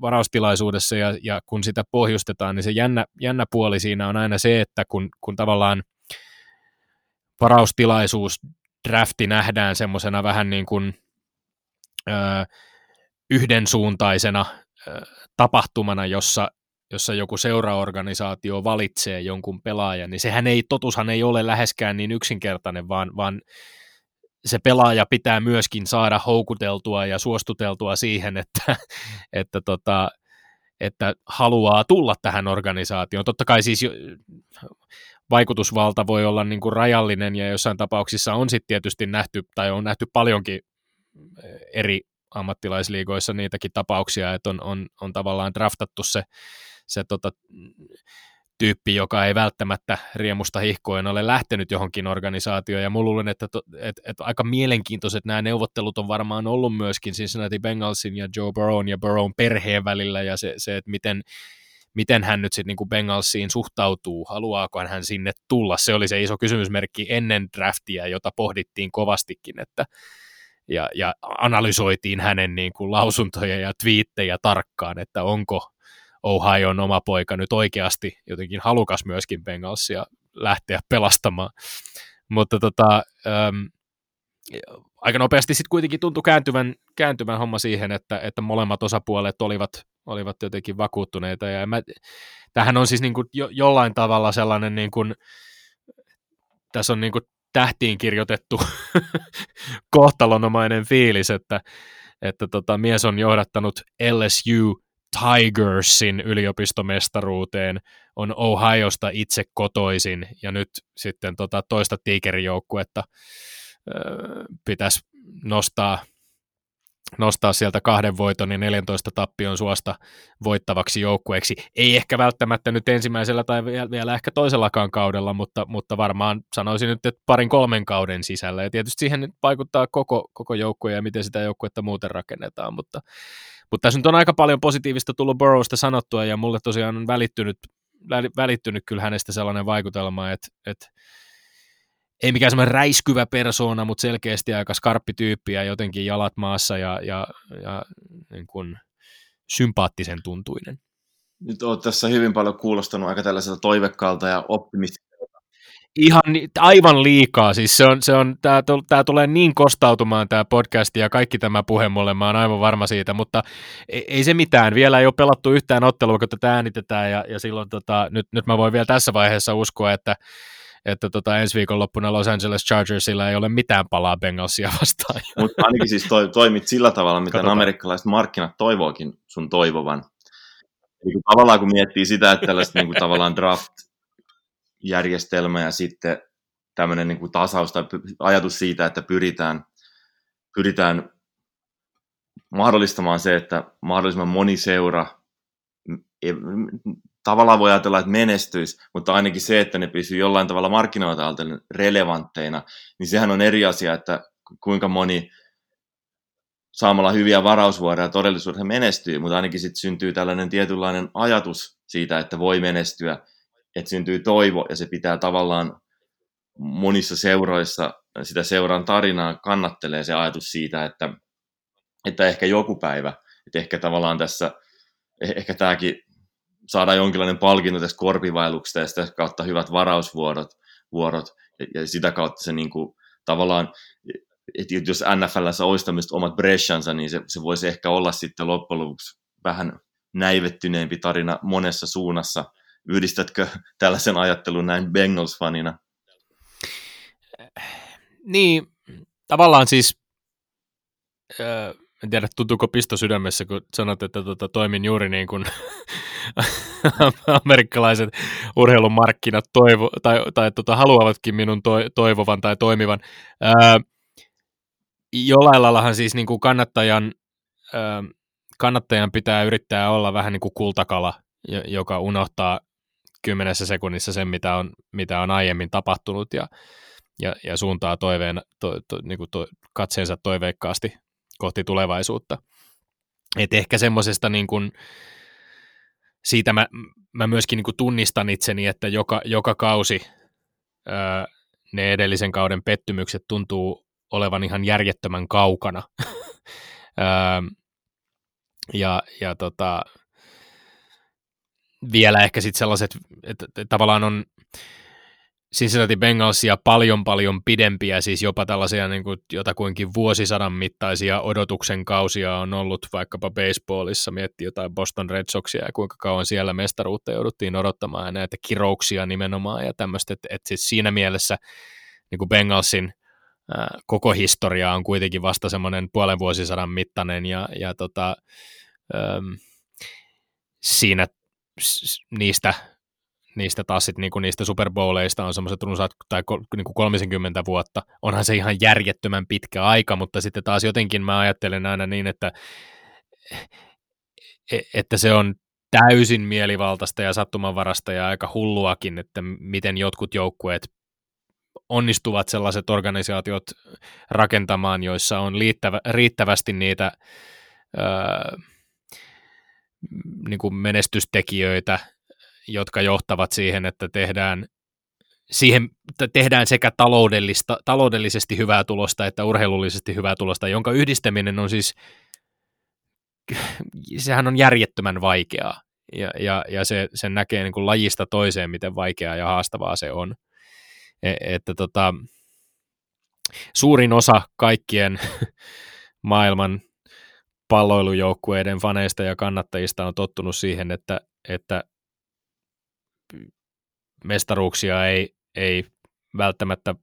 [SPEAKER 2] varaustilaisuudessa ja, ja kun sitä pohjustetaan, niin se jännä, jännä puoli siinä on aina se, että kun, kun tavallaan varaustilaisuus, drafti nähdään semmoisena vähän niin kuin ö, yhdensuuntaisena ö, tapahtumana, jossa, jossa joku seuraorganisaatio valitsee jonkun pelaajan, niin sehän ei, totushan ei ole läheskään niin yksinkertainen, vaan, vaan se pelaaja pitää myöskin saada houkuteltua ja suostuteltua siihen, että, että, tota, että haluaa tulla tähän organisaatioon. Totta kai siis vaikutusvalta voi olla niin kuin rajallinen ja jossain tapauksissa on sitten tietysti nähty, tai on nähty paljonkin eri ammattilaisliigoissa niitäkin tapauksia, että on, on, on tavallaan draftattu se, se tota, tyyppi, joka ei välttämättä riemusta hihkoen ole lähtenyt johonkin organisaatioon, ja mulla luulen, että, että, että aika mielenkiintoiset nämä neuvottelut on varmaan ollut myöskin Cincinnati Bengalsin ja Joe Burrown ja Burrown perheen välillä, ja se, se että miten, miten hän nyt sitten niin Bengalsiin suhtautuu, haluaako hän sinne tulla, se oli se iso kysymysmerkki ennen draftia, jota pohdittiin kovastikin, että ja, ja analysoitiin hänen niin kuin lausuntoja ja twiittejä tarkkaan, että onko Ohioon oma poika nyt oikeasti jotenkin halukas myöskin Bengalsia lähteä pelastamaan. Mutta tota, äm, aika nopeasti sitten kuitenkin tuntui kääntyvän, kääntyvän homma siihen, että, että molemmat osapuolet olivat, olivat jotenkin vakuuttuneita. Ja mä, tämähän on siis niin kuin jo, jollain tavalla sellainen, niin kuin, tässä on niin kuin tähtiin kirjoitettu kohtalonomainen fiilis, että, että tota, mies on johdattanut LSU Tigersin yliopistomestaruuteen, on Ohiosta itse kotoisin ja nyt sitten tota toista tiikerijoukkuetta pitäisi nostaa, nostaa sieltä kahden voiton ja 14 tappion suosta voittavaksi joukkueeksi. Ei ehkä välttämättä nyt ensimmäisellä tai vielä ehkä toisellakaan kaudella, mutta, mutta varmaan sanoisin nyt, että parin kolmen kauden sisällä. Ja tietysti siihen vaikuttaa koko, koko joukkue ja miten sitä joukkuetta muuten rakennetaan, mutta mutta tässä nyt on aika paljon positiivista tullut Burrowsta sanottua, ja mulle tosiaan on välittynyt, välittynyt kyllä hänestä sellainen vaikutelma, että, että ei mikään semmoinen räiskyvä persoona, mutta selkeästi aika skarppi tyyppi ja jotenkin jalat maassa ja, ja, ja niin kuin sympaattisen tuntuinen.
[SPEAKER 4] Nyt olet tässä hyvin paljon kuulostanut aika tällaiselta toivekkaalta ja optimistiselta
[SPEAKER 2] ihan aivan liikaa. Siis se on, se on, tää, tää tulee niin kostautumaan tämä podcast ja kaikki tämä puhe mulle, mä oon aivan varma siitä, mutta ei, ei se mitään. Vielä ei ole pelattu yhtään ottelua, kun tätä äänitetään ja, ja silloin tota, nyt, nyt mä voin vielä tässä vaiheessa uskoa, että että tota, ensi viikonloppuna Los Angeles Chargersilla ei ole mitään palaa Bengalsia vastaan.
[SPEAKER 4] Mutta ainakin siis toi, toimit sillä tavalla, miten Katsotaan. amerikkalaiset markkinat toivookin sun toivovan. Eli kun tavallaan kun miettii sitä, että tällaista niin kuin, tavallaan draft järjestelmä ja sitten tämmöinen niin kuin tasaus tai ajatus siitä, että pyritään, pyritään mahdollistamaan se, että mahdollisimman moni seura tavallaan voi ajatella, että menestyisi, mutta ainakin se, että ne pysyy jollain tavalla markkinoilta relevantteina, niin sehän on eri asia, että kuinka moni saamalla hyviä varausvuoroja todellisuudessa menestyy, mutta ainakin sitten syntyy tällainen tietynlainen ajatus siitä, että voi menestyä, että syntyy toivo ja se pitää tavallaan monissa seuroissa sitä seuran tarinaa kannattelee se ajatus siitä, että, että ehkä joku päivä, että ehkä tavallaan tässä, eh, ehkä tämäkin saadaan jonkinlainen palkinto tästä korpivailuksesta ja sitä kautta hyvät varausvuorot vuorot, ja, ja sitä kautta se niin kuin, tavallaan, että jos NFLssä olisi tämmöiset omat breshansa, niin se, se voisi ehkä olla sitten loppujen lopuksi vähän näivettyneempi tarina monessa suunnassa, Yhdistätkö tällaisen ajattelun näin Bengals-fanina?
[SPEAKER 2] Niin, tavallaan siis, äh, en tiedä tuntuuko pisto sydämessä, kun sanot, että tota, toimin juuri niin kuin amerikkalaiset urheilumarkkinat toivo, tai, tai tota, haluavatkin minun to, toivovan tai toimivan. Äh, jollain laillahan siis niin kuin kannattajan, äh, kannattajan pitää yrittää olla vähän niin kuin kultakala, joka unohtaa kymmenessä sekunnissa sen, mitä on, mitä on aiemmin tapahtunut ja, ja, ja suuntaa toiveen, to, to, niin kuin to, katseensa toiveikkaasti kohti tulevaisuutta. Et ehkä semmoisesta niin kuin, siitä mä, mä myöskin niin tunnistan itseni, että joka, joka kausi ää, ne edellisen kauden pettymykset tuntuu olevan ihan järjettömän kaukana. ää, ja, ja tota, vielä ehkä sitten sellaiset, että, että tavallaan on Cincinnati Bengalsia paljon paljon pidempiä, siis jopa tällaisia niin kuin jotakuinkin vuosisadan mittaisia odotuksen kausia on ollut vaikkapa baseballissa, miettii jotain Boston Red Soxia ja kuinka kauan siellä mestaruutta jouduttiin odottamaan ja näitä kirouksia nimenomaan ja tämmöistä, että, että siis siinä mielessä niin kuin Bengalsin koko historia on kuitenkin vasta semmoinen puolen vuosisadan mittainen ja, ja tota, siinä niistä, niistä taas sit niinku niistä Super Bowleista on semmoiset runsaat tai kol, niinku 30 vuotta. Onhan se ihan järjettömän pitkä aika, mutta sitten taas jotenkin mä ajattelen aina niin, että, e, että se on täysin mielivaltaista ja sattumanvarasta ja aika hulluakin, että miten jotkut joukkueet onnistuvat sellaiset organisaatiot rakentamaan, joissa on liittävä, riittävästi niitä öö, niin kuin menestystekijöitä, jotka johtavat siihen, että tehdään, siihen, tehdään sekä taloudellista, taloudellisesti hyvää tulosta että urheilullisesti hyvää tulosta, jonka yhdistäminen on siis, sehän on järjettömän vaikeaa. Ja, ja, ja se, sen näkee niin kuin lajista toiseen, miten vaikeaa ja haastavaa se on. E, että tota, suurin osa kaikkien maailman palloilujoukkueiden faneista ja kannattajista on tottunut siihen, että, että mestaruuksia ei, ei välttämättä,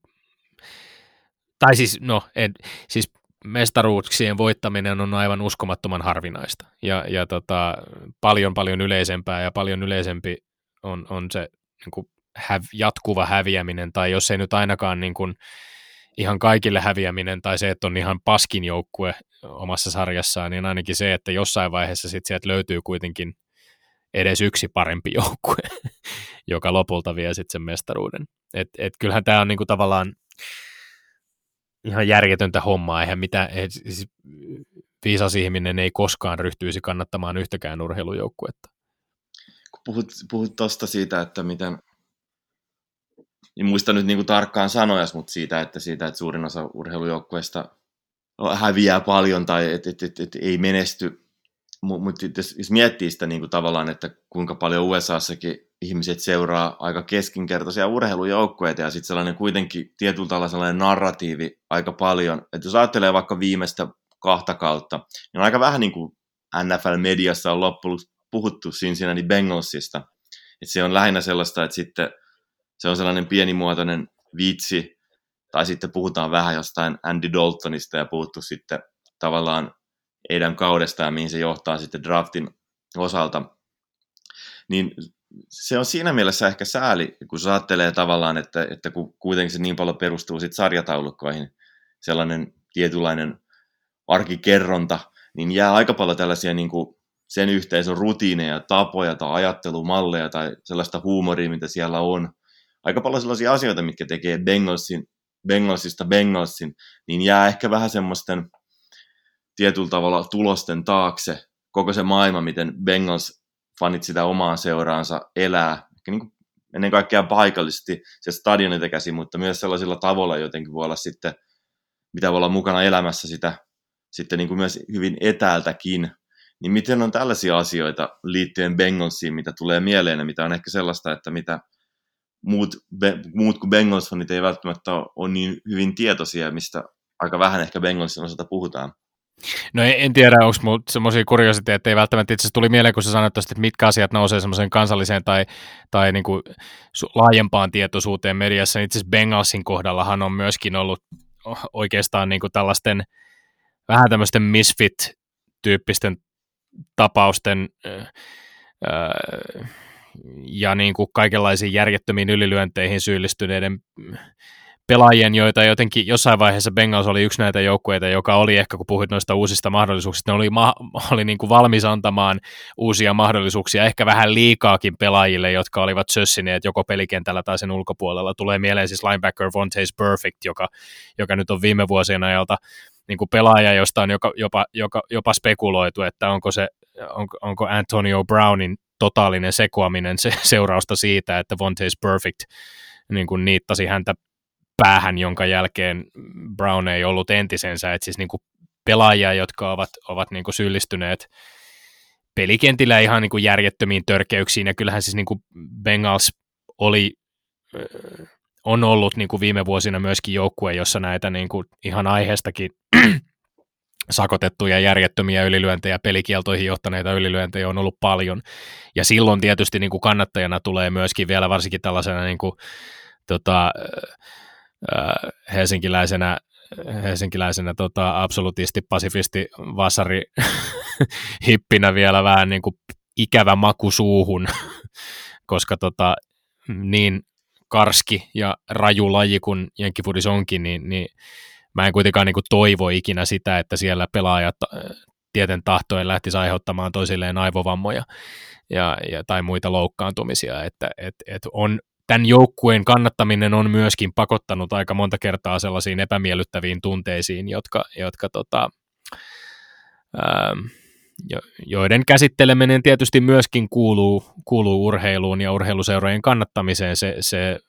[SPEAKER 2] tai siis, no, en, siis mestaruuksien voittaminen on aivan uskomattoman harvinaista. Ja, ja tota, paljon paljon yleisempää ja paljon yleisempi on, on se niin kuin häv, jatkuva häviäminen, tai jos ei nyt ainakaan niin kuin, ihan kaikille häviäminen tai se, että on ihan paskin joukkue omassa sarjassaan, niin ainakin se, että jossain vaiheessa sit sieltä löytyy kuitenkin edes yksi parempi joukkue, joka lopulta vie sitten sen mestaruuden. Et, et kyllähän tämä on niinku tavallaan ihan järjetöntä hommaa, eihän mitä, et, siis viisas ihminen ei koskaan ryhtyisi kannattamaan yhtäkään urheilujoukkuetta.
[SPEAKER 4] Kun puhut, puhut tuosta siitä, että miten en muista nyt niinku tarkkaan sanoja, mutta siitä, että, siitä, että suurin osa urheilujoukkueista häviää paljon tai et, et, et, et ei menesty. Mutta jos, miettii sitä niinku tavallaan, että kuinka paljon USAssakin ihmiset seuraa aika keskinkertaisia urheilujoukkueita ja sitten sellainen kuitenkin tietyllä tavalla sellainen narratiivi aika paljon. Että jos ajattelee vaikka viimeistä kahta kautta, niin aika vähän niin kuin NFL-mediassa on loppujen puhuttu Cincinnati Bengalsista. Että se on lähinnä sellaista, että sitten se on sellainen pienimuotoinen vitsi, tai sitten puhutaan vähän jostain Andy Daltonista ja puhuttu sitten tavallaan heidän kaudestaan, mihin se johtaa sitten draftin osalta. Niin se on siinä mielessä ehkä sääli, kun se ajattelee tavallaan, että, että kun kuitenkin se niin paljon perustuu sitten sarjataulukkoihin, sellainen tietynlainen arkikerronta, niin jää aika paljon tällaisia niin kuin sen yhteisön rutiineja, tapoja tai ajattelumalleja tai sellaista huumoria, mitä siellä on, aika paljon sellaisia asioita, mitkä tekee Bengalsin, Bengalsista Bengalsin, niin jää ehkä vähän semmoisten tietyllä tavalla tulosten taakse. Koko se maailma, miten Bengals fanit sitä omaa seuraansa elää, ehkä niin kuin ennen kaikkea paikallisesti se stadionita käsi, mutta myös sellaisilla tavoilla jotenkin voi olla sitten, mitä voi olla mukana elämässä sitä sitten niin kuin myös hyvin etäältäkin, niin miten on tällaisia asioita liittyen Bengalsiin, mitä tulee mieleen ja mitä on ehkä sellaista, että mitä muut, be, muut kuin Bengals-fanit ei välttämättä ole niin hyvin tietoisia, mistä aika vähän ehkä Bengalsin osalta puhutaan.
[SPEAKER 2] No en, en tiedä, onko minulla semmoisia kuriositeetteja, ei välttämättä itse tuli mieleen, kun sä sanoit että mitkä asiat nousee semmoiseen kansalliseen tai, tai niin kuin laajempaan tietoisuuteen mediassa. Itse asiassa Bengalsin kohdallahan on myöskin ollut oikeastaan niin kuin tällaisten vähän tämmöisten misfit-tyyppisten tapausten äh, ja niin kuin kaikenlaisiin järjettömiin ylilyönteihin syyllistyneiden pelaajien, joita jotenkin jossain vaiheessa Bengals oli yksi näitä joukkueita, joka oli ehkä, kun puhuit noista uusista mahdollisuuksista, ne oli, ma- oli niin kuin valmis antamaan uusia mahdollisuuksia, ehkä vähän liikaakin pelaajille, jotka olivat sössineet joko pelikentällä tai sen ulkopuolella. Tulee mieleen siis linebacker Vontaze Perfect, joka, joka nyt on viime vuosien ajalta niin kuin pelaaja, josta on joka, jopa, joka, jopa spekuloitu, että onko se onko, onko Antonio Brownin totaalinen sekoaminen se, seurausta siitä, että Vontaze Perfect niin kuin niittasi häntä päähän, jonka jälkeen Brown ei ollut entisensä, että siis niin kuin pelaajia, jotka ovat, ovat niin kuin syyllistyneet pelikentillä ihan niin kuin järjettömiin törkeyksiin, ja kyllähän siis niin kuin Bengals oli, on ollut niin kuin viime vuosina myöskin joukkue, jossa näitä niin kuin ihan aiheestakin sakotettuja järjettömiä ylilyöntejä, pelikieltoihin johtaneita ylilyöntejä on ollut paljon. Ja silloin tietysti niin kuin kannattajana tulee myöskin vielä varsinkin tällaisena niin kuin, tota, äh, helsinkiläisenä helsinkiläisenä tota, absolutisti, pasifisti, vasari, hippinä vielä vähän niin kuin ikävä maku suuhun, koska tota, niin karski ja raju laji kuin Jenkkifudis onkin, niin, niin mä en kuitenkaan niin kuin toivo ikinä sitä, että siellä pelaajat tieten tahtoen lähtisi aiheuttamaan toisilleen aivovammoja ja, ja, tai muita loukkaantumisia, että et, et on tämän joukkueen kannattaminen on myöskin pakottanut aika monta kertaa sellaisiin epämiellyttäviin tunteisiin, jotka, jotka tota, ähm, joiden käsitteleminen tietysti myöskin kuuluu, kuuluu urheiluun ja urheiluseurojen kannattamiseen. Se, se,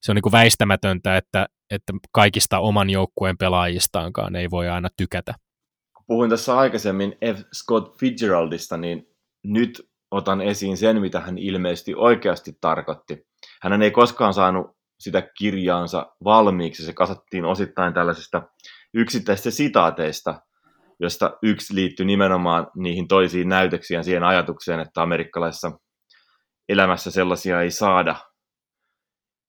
[SPEAKER 2] se on niin kuin väistämätöntä, että, että kaikista oman joukkueen pelaajistaankaan ei voi aina tykätä.
[SPEAKER 4] Puhuin tässä aikaisemmin F. Scott Fitzgeraldista, niin nyt otan esiin sen, mitä hän ilmeisesti oikeasti tarkoitti. Hän ei koskaan saanut sitä kirjaansa valmiiksi, se kasattiin osittain tällaisista yksittäisistä sitaateista, josta yksi liittyy nimenomaan niihin toisiin näytöksiin ja siihen ajatukseen, että amerikkalaisessa elämässä sellaisia ei saada.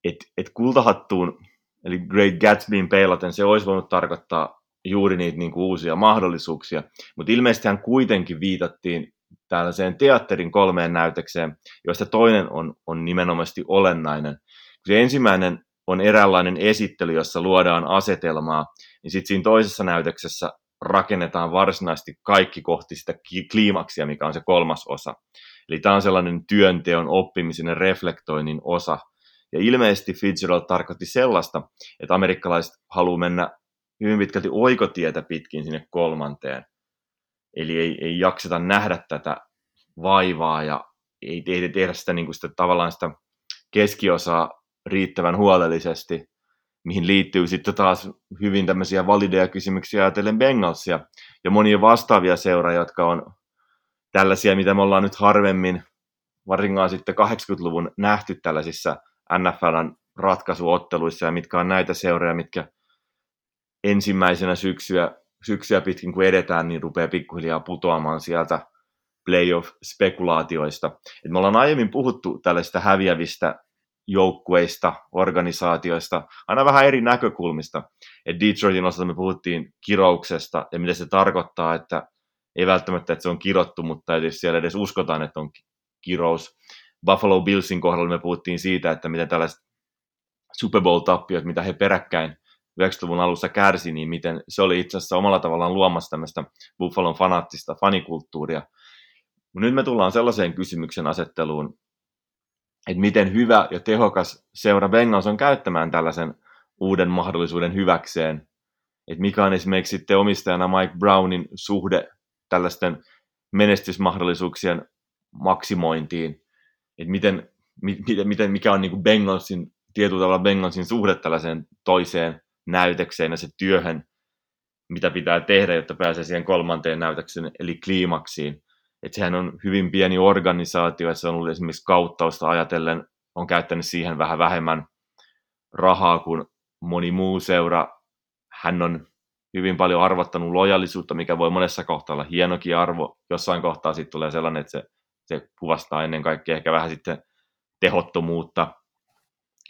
[SPEAKER 4] Että et kultahattuun, eli Great Gatsbyin peilaten, se olisi voinut tarkoittaa juuri niitä niin kuin uusia mahdollisuuksia, mutta ilmeisesti hän kuitenkin viitattiin tällaiseen teatterin kolmeen näytökseen, joista toinen on, on nimenomaisesti olennainen. Se ensimmäinen on eräänlainen esittely, jossa luodaan asetelmaa, niin sitten siinä toisessa näytöksessä rakennetaan varsinaisesti kaikki kohti sitä kliimaksia, mikä on se kolmas osa. Eli tämä on sellainen työnteon, oppimisen ja reflektoinnin osa. Ja ilmeisesti Fitzgerald tarkoitti sellaista, että amerikkalaiset haluaa mennä hyvin pitkälti oikotietä pitkin sinne kolmanteen. Eli ei, ei jakseta nähdä tätä vaivaa ja ei tehdä, tehdä sitä, niin kuin sitä tavallaan sitä keskiosaa riittävän huolellisesti, mihin liittyy sitten taas hyvin tämmöisiä valideja kysymyksiä ajatellen Bengalsia ja monia vastaavia seuraa, jotka on tällaisia, mitä me ollaan nyt harvemmin, varsinkaan sitten 80-luvun nähty tällaisissa NFLn ratkaisuotteluissa ja mitkä on näitä seuroja, mitkä ensimmäisenä syksyä, syksyä pitkin kun edetään, niin rupeaa pikkuhiljaa putoamaan sieltä playoff-spekulaatioista. Et me ollaan aiemmin puhuttu tällaista häviävistä joukkueista, organisaatioista, aina vähän eri näkökulmista. Et Detroitin osalta me puhuttiin kirouksesta ja mitä se tarkoittaa, että ei välttämättä, että se on kirottu, mutta että siellä edes uskotaan, että on kirous. Buffalo Billsin kohdalla me puhuttiin siitä, että miten tällaiset Super Bowl-tappiot, mitä he peräkkäin 90-luvun alussa kärsi, niin miten se oli itse asiassa omalla tavallaan luomassa tämmöistä Buffalon fanaattista fanikulttuuria. Nyt me tullaan sellaiseen kysymyksen asetteluun, että miten hyvä ja tehokas seura Bengals on käyttämään tällaisen uuden mahdollisuuden hyväkseen. Että mikä on esimerkiksi sitten omistajana Mike Brownin suhde tällaisten menestysmahdollisuuksien maksimointiin. Että miten, miten, miten, mikä on niin Bengalsin, tietyllä tavalla Bengalsin suhde tällaiseen toiseen näytökseen ja se työhön, mitä pitää tehdä, jotta pääsee siihen kolmanteen näytökseen, eli kliimaksiin. Että sehän on hyvin pieni organisaatio, että se on ollut esimerkiksi kauttausta ajatellen, on käyttänyt siihen vähän vähemmän rahaa kuin moni muu seura. Hän on hyvin paljon arvottanut lojallisuutta, mikä voi monessa kohtaa olla hienokin arvo. Jossain kohtaa sitten tulee sellainen, että se, se kuvastaa ennen kaikkea ehkä vähän sitten tehottomuutta.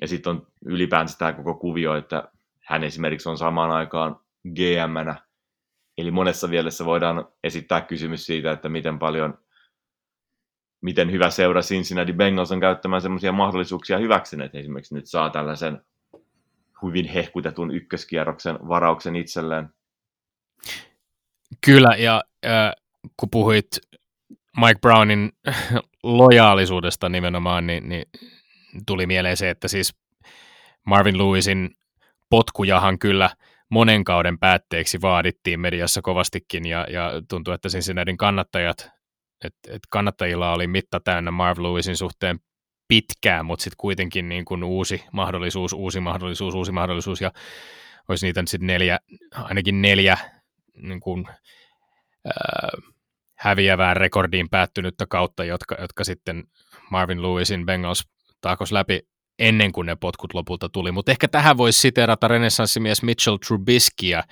[SPEAKER 4] Ja sitten on ylipäänsä tämä koko kuvio, että hän esimerkiksi on samaan aikaan gm Eli monessa mielessä voidaan esittää kysymys siitä, että miten paljon, miten hyvä seura Cincinnati Bengals on käyttämään sellaisia mahdollisuuksia hyväksi, että esimerkiksi nyt saa tällaisen hyvin hehkutetun ykköskierroksen varauksen itselleen.
[SPEAKER 2] Kyllä, ja äh, kun puhuit Mike Brownin lojaalisuudesta nimenomaan, niin, niin tuli mieleen se, että siis Marvin Lewisin potkujahan kyllä monen kauden päätteeksi vaadittiin mediassa kovastikin ja, ja tuntuu, että Cincinnati kannattajat, että et kannattajilla oli mitta täynnä Marv Lewisin suhteen pitkään, mutta sitten kuitenkin niin kuin uusi mahdollisuus, uusi mahdollisuus, uusi mahdollisuus ja olisi niitä sitten neljä, ainakin neljä niin kuin, äh, häviävään rekordiin päättynyttä kautta, jotka, jotka sitten Marvin Lewisin Bengals taakos läpi ennen kuin ne potkut lopulta tuli. Mutta ehkä tähän voisi siteerata renessanssimies Mitchell Trubiskia.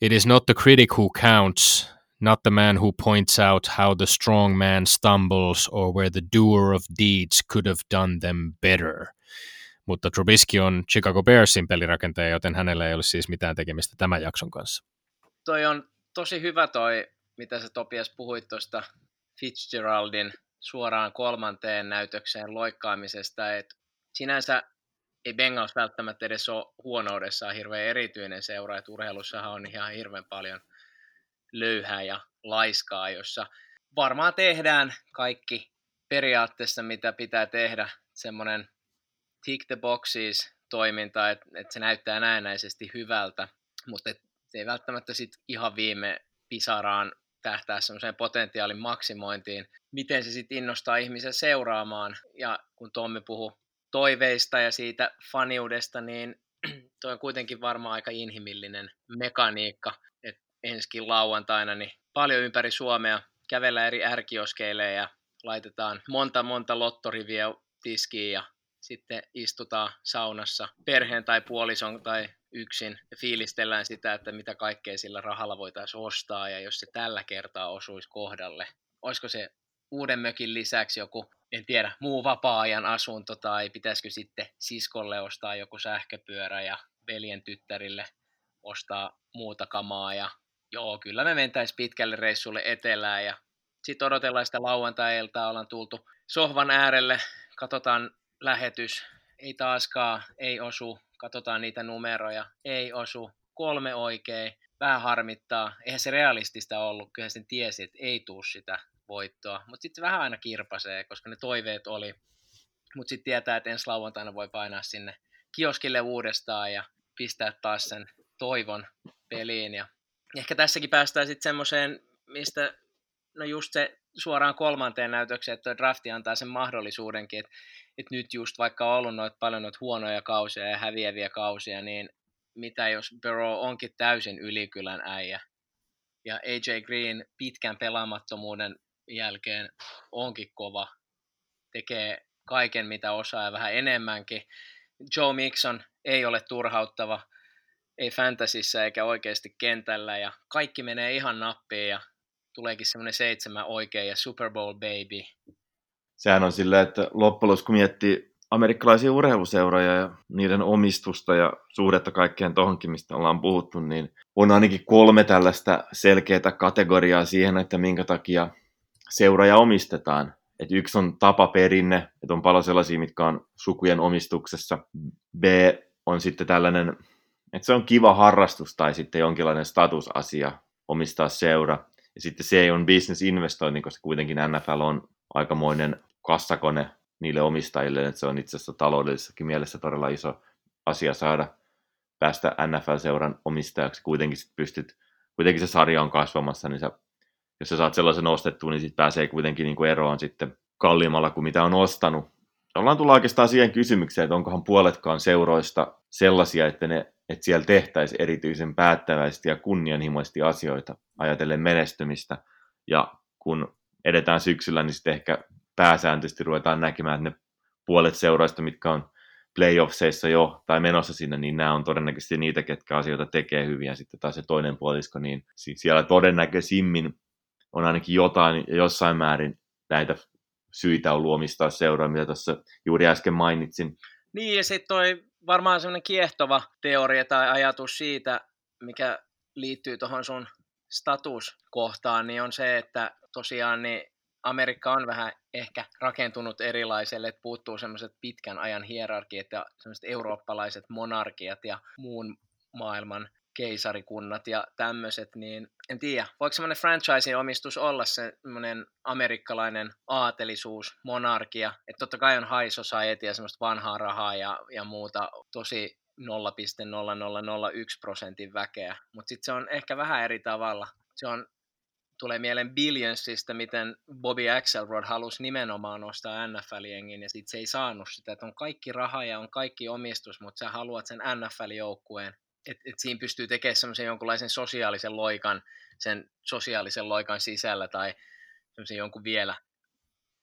[SPEAKER 2] It is not the critic who counts, not the man who points out how the strong man stumbles or where the doer of deeds could have done them better. mutta Trubisky on Chicago Bearsin pelirakentaja, joten hänellä ei ole siis mitään tekemistä tämän jakson kanssa.
[SPEAKER 3] Toi on tosi hyvä toi, mitä sä Topias puhuit tuosta Fitzgeraldin suoraan kolmanteen näytökseen loikkaamisesta, että sinänsä ei Bengals välttämättä edes ole huonoudessaan hirveän erityinen seura, että urheilussahan on ihan hirveän paljon löyhää ja laiskaa, jossa varmaan tehdään kaikki periaatteessa, mitä pitää tehdä, semmoinen tick the boxes toiminta, että, että se näyttää näennäisesti hyvältä, mutta et se ei välttämättä sit ihan viime pisaraan tähtää semmoiseen potentiaalin maksimointiin. Miten se sitten innostaa ihmisen seuraamaan? Ja kun Tommi puhuu toiveista ja siitä faniudesta, niin tuo on kuitenkin varmaan aika inhimillinen mekaniikka, että ensikin lauantaina niin paljon ympäri Suomea kävellä eri ärkioskeille ja laitetaan monta monta lottoriviä tiskiin ja sitten istutaan saunassa perheen tai puolison tai yksin ja fiilistellään sitä, että mitä kaikkea sillä rahalla voitaisiin ostaa ja jos se tällä kertaa osuisi kohdalle. Olisiko se uuden mökin lisäksi joku, en tiedä, muu vapaa-ajan asunto tai pitäisikö sitten siskolle ostaa joku sähköpyörä ja veljen tyttärille ostaa muuta kamaa ja joo, kyllä me mentäisiin pitkälle reissulle etelään ja sitten odotellaan sitä lauantai-iltaa, ollaan tultu sohvan äärelle, katsotaan lähetys, ei taaskaan, ei osu, katsotaan niitä numeroja, ei osu, kolme oikein, vähän harmittaa, eihän se realistista ollut, kyllä sen tiesi, että ei tuu sitä voittoa, mutta sitten vähän aina kirpasee, koska ne toiveet oli, mutta sitten tietää, että ensi lauantaina voi painaa sinne kioskille uudestaan ja pistää taas sen toivon peliin. Ja ehkä tässäkin päästään sitten semmoiseen, mistä no just se suoraan kolmanteen näytökseen, että drafti antaa sen mahdollisuudenkin, että, että nyt just vaikka on ollut noit paljon noita huonoja kausia ja häviäviä kausia, niin mitä jos Burrow onkin täysin ylikylän äijä, ja AJ Green pitkän pelaamattomuuden jälkeen onkin kova, tekee kaiken mitä osaa ja vähän enemmänkin. Joe Mixon ei ole turhauttava, ei fantasissa eikä oikeasti kentällä ja kaikki menee ihan nappiin ja tuleekin semmoinen seitsemän oikein ja Super Bowl baby.
[SPEAKER 4] Sehän on silleen, että loppujen kun miettii amerikkalaisia urheiluseuroja ja niiden omistusta ja suhdetta kaikkeen tohonkin, mistä ollaan puhuttu, niin on ainakin kolme tällaista selkeää kategoriaa siihen, että minkä takia seuraja omistetaan. Et yksi on tapaperinne, että on paljon sellaisia, mitkä on sukujen omistuksessa. B on sitten tällainen, että se on kiva harrastus tai sitten jonkinlainen statusasia omistaa seura. Ja sitten se on business-investointi, koska kuitenkin NFL on aikamoinen kassakone niille omistajille, että se on itse asiassa taloudellisessakin mielessä todella iso asia saada päästä NFL-seuran omistajaksi. Kuitenkin sit pystyt, kuitenkin se sarja on kasvamassa, niin sä, jos sä saat sellaisen ostettua, niin sitten pääsee kuitenkin niin kuin eroon sitten kalliimmalla kuin mitä on ostanut. Ollaan tullut oikeastaan siihen kysymykseen, että onkohan puoletkaan seuroista sellaisia, että ne että siellä tehtäisiin erityisen päättäväisesti ja kunnianhimoisesti asioita ajatellen menestymistä. Ja kun edetään syksyllä, niin sitten ehkä pääsääntöisesti ruvetaan näkemään, että ne puolet seuraista, mitkä on playoffseissa jo tai menossa sinne, niin nämä on todennäköisesti niitä, ketkä asioita tekee hyvin, ja sitten taas se toinen puolisko, niin siellä todennäköisimmin on ainakin jotain jossain määrin näitä syitä on luomistaa seuraa, mitä tuossa juuri äsken mainitsin.
[SPEAKER 3] Niin, ja sitten toi varmaan semmoinen kiehtova teoria tai ajatus siitä, mikä liittyy tuohon sun statuskohtaan, niin on se, että tosiaan niin Amerikka on vähän ehkä rakentunut erilaiselle, että puuttuu semmoiset pitkän ajan hierarkiat ja semmoiset eurooppalaiset monarkiat ja muun maailman keisarikunnat ja tämmöiset, niin en tiedä, voiko semmoinen franchise-omistus olla semmoinen amerikkalainen aatelisuus, monarkia, että totta kai on high society ja semmoista vanhaa rahaa ja, ja muuta tosi 0,0001 prosentin väkeä, mutta sitten se on ehkä vähän eri tavalla. Se on, tulee mieleen Billionsista, miten Bobby Axelrod halusi nimenomaan nostaa NFL-jengin ja sitten se ei saanut sitä, että on kaikki raha ja on kaikki omistus, mutta sä haluat sen NFL-joukkueen että et siinä pystyy tekemään semmoisen jonkunlaisen sosiaalisen loikan sen sosiaalisen loikan sisällä tai semmoisen jonkun vielä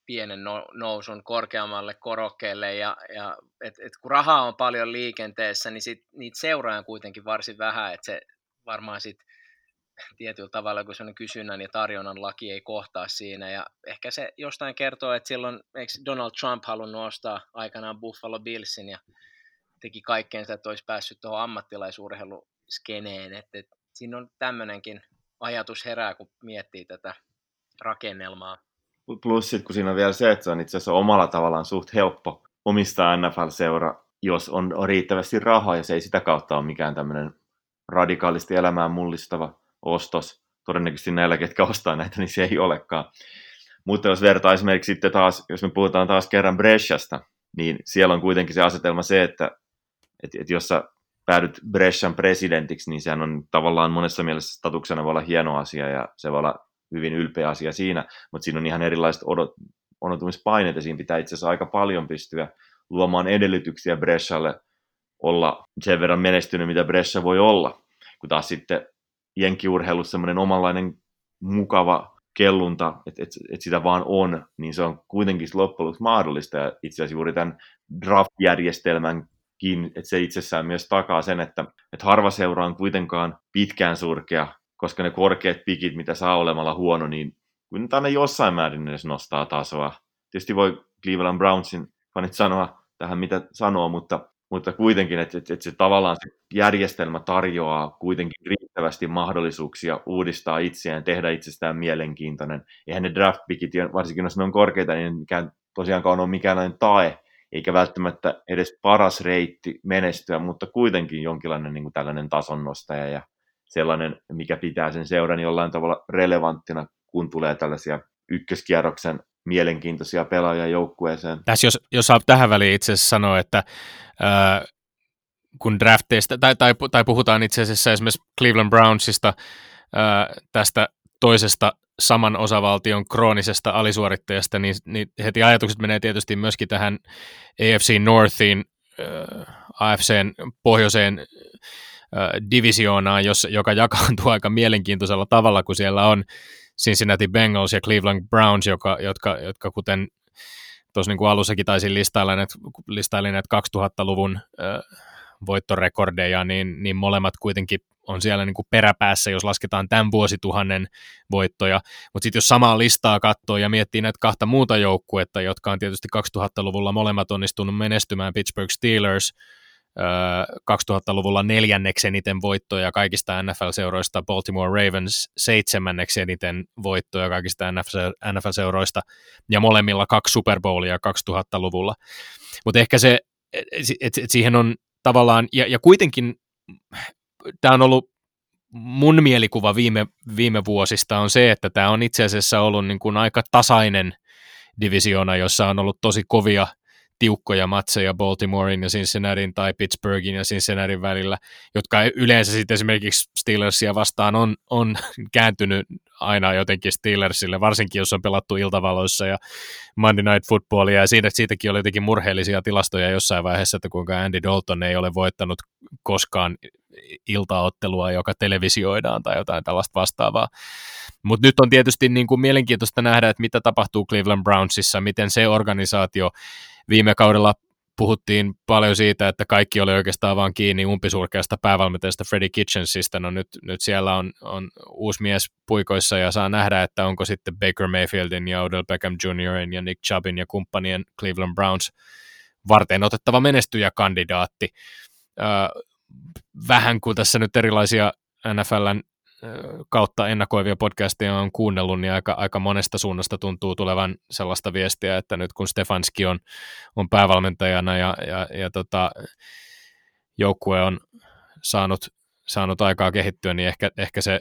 [SPEAKER 3] pienen no, nousun korkeammalle korokkeelle ja, ja et, et kun rahaa on paljon liikenteessä, niin sit, niitä seuraa kuitenkin varsin vähän, että se varmaan sitten tietyllä tavalla, kun sellainen kysynnän ja tarjonnan laki ei kohtaa siinä. Ja ehkä se jostain kertoo, että silloin eikö Donald Trump halunnut ostaa aikanaan Buffalo Billsin ja teki kaikkeensa, että olisi päässyt tuohon ammattilaisurheiluskeneen. Että, että siinä on tämmöinenkin ajatus herää, kun miettii tätä rakennelmaa.
[SPEAKER 4] Plus sitten, kun siinä on vielä se, että se on itse asiassa omalla tavallaan suht helppo omistaa NFL-seura, jos on, riittävästi rahaa, ja se ei sitä kautta ole mikään tämmöinen radikaalisti elämään mullistava ostos. Todennäköisesti näillä, ketkä ostaa näitä, niin se ei olekaan. Mutta jos vertaa esimerkiksi sitten taas, jos me puhutaan taas kerran Breshasta, niin siellä on kuitenkin se asetelma se, että, että, että jos sä päädyt Brescian presidentiksi, niin sehän on tavallaan monessa mielessä statuksena voi olla hieno asia ja se voi olla hyvin ylpeä asia siinä, mutta siinä on ihan erilaiset odot, odotumispaineet ja siinä pitää itse asiassa aika paljon pystyä luomaan edellytyksiä Brescialle olla sen verran menestynyt, mitä Brescia voi olla, kun taas sitten jenkiurheilussa semmoinen omanlainen mukava kellunta, että et, et sitä vaan on, niin se on kuitenkin loppujen mahdollista. Ja itse asiassa juuri tämän draft-järjestelmänkin, että se itsessään myös takaa sen, että, että harva seura on kuitenkaan pitkään surkea, koska ne korkeat pikit, mitä saa olemalla huono, niin kun aina jossain määrin edes nostaa tasoa. Tietysti voi Cleveland Brownsin fanit sanoa tähän mitä sanoo, mutta, mutta kuitenkin, että, että, että se tavallaan se järjestelmä tarjoaa kuitenkin riittävästi mahdollisuuksia uudistaa itseään, tehdä itsestään mielenkiintoinen. Eihän ne draft pickit, varsinkin jos ne on korkeita, niin mikään tosiaankaan ole mikään tae, eikä välttämättä edes paras reitti menestyä, mutta kuitenkin jonkinlainen niin kuin tällainen tasonnostaja ja sellainen, mikä pitää sen seuran jollain tavalla relevanttina, kun tulee tällaisia ykköskierroksen mielenkiintoisia pelaajia joukkueeseen.
[SPEAKER 2] Tässä jos, jos saa tähän väliin itse asiassa sanoa, että äh, kun drafteista, tai, tai, tai puhutaan itse asiassa esimerkiksi Cleveland Brownsista, äh, tästä toisesta saman osavaltion kroonisesta alisuorittajasta, niin, niin heti ajatukset menee tietysti myöskin tähän AFC Northiin, äh, AFCn pohjoiseen äh, divisioonaan, jos, joka jakaantuu aika mielenkiintoisella tavalla, kun siellä on Cincinnati Bengals ja Cleveland Browns, joka, jotka, jotka kuten tuossa niin kuin alussakin taisin listailla näitä, listailla näitä 2000-luvun äh, voittorekordeja, niin, niin molemmat kuitenkin on siellä niin kuin peräpäässä, jos lasketaan tämän vuosituhannen voittoja. Mutta sitten jos samaa listaa katsoo ja miettii näitä kahta muuta joukkuetta, jotka on tietysti 2000-luvulla molemmat onnistunut menestymään, Pittsburgh Steelers – 2000-luvulla neljänneksi eniten voittoja kaikista NFL-seuroista, Baltimore Ravens seitsemänneksi eniten voittoja kaikista NFL-seuroista, ja molemmilla kaksi Super Bowlia 2000-luvulla. Mutta ehkä se, että et siihen on tavallaan, ja, ja kuitenkin tämä on ollut mun mielikuva viime, viime vuosista on se, että tämä on itse asiassa ollut niin kuin aika tasainen divisioona, jossa on ollut tosi kovia – tiukkoja matseja Baltimorein ja Cincinnatin tai Pittsburghin ja Cincinnatin välillä, jotka yleensä sitten esimerkiksi Steelersia vastaan on, on kääntynyt aina jotenkin Steelersille, varsinkin jos on pelattu iltavaloissa ja Monday Night Footballia, ja siitä, siitäkin oli jotenkin murheellisia tilastoja jossain vaiheessa, että kuinka Andy Dalton ei ole voittanut koskaan iltaottelua, joka televisioidaan tai jotain tällaista vastaavaa. Mutta nyt on tietysti niin kuin mielenkiintoista nähdä, että mitä tapahtuu Cleveland Brownsissa, miten se organisaatio viime kaudella puhuttiin paljon siitä, että kaikki oli oikeastaan vaan kiinni umpisurkeasta päävalmentajasta Freddie Kitchensista. No nyt, nyt siellä on, on uusi mies puikoissa ja saa nähdä, että onko sitten Baker Mayfieldin ja Odell Beckham Jr. ja Nick Chubbin ja kumppanien Cleveland Browns varten otettava menestyjäkandidaatti. Vähän kuin tässä nyt erilaisia NFLn kautta ennakoivia podcasteja on kuunnellut, niin aika, aika monesta suunnasta tuntuu tulevan sellaista viestiä, että nyt kun Stefanski on, on päävalmentajana ja, ja, ja tota, joukkue on saanut, saanut aikaa kehittyä, niin ehkä, ehkä se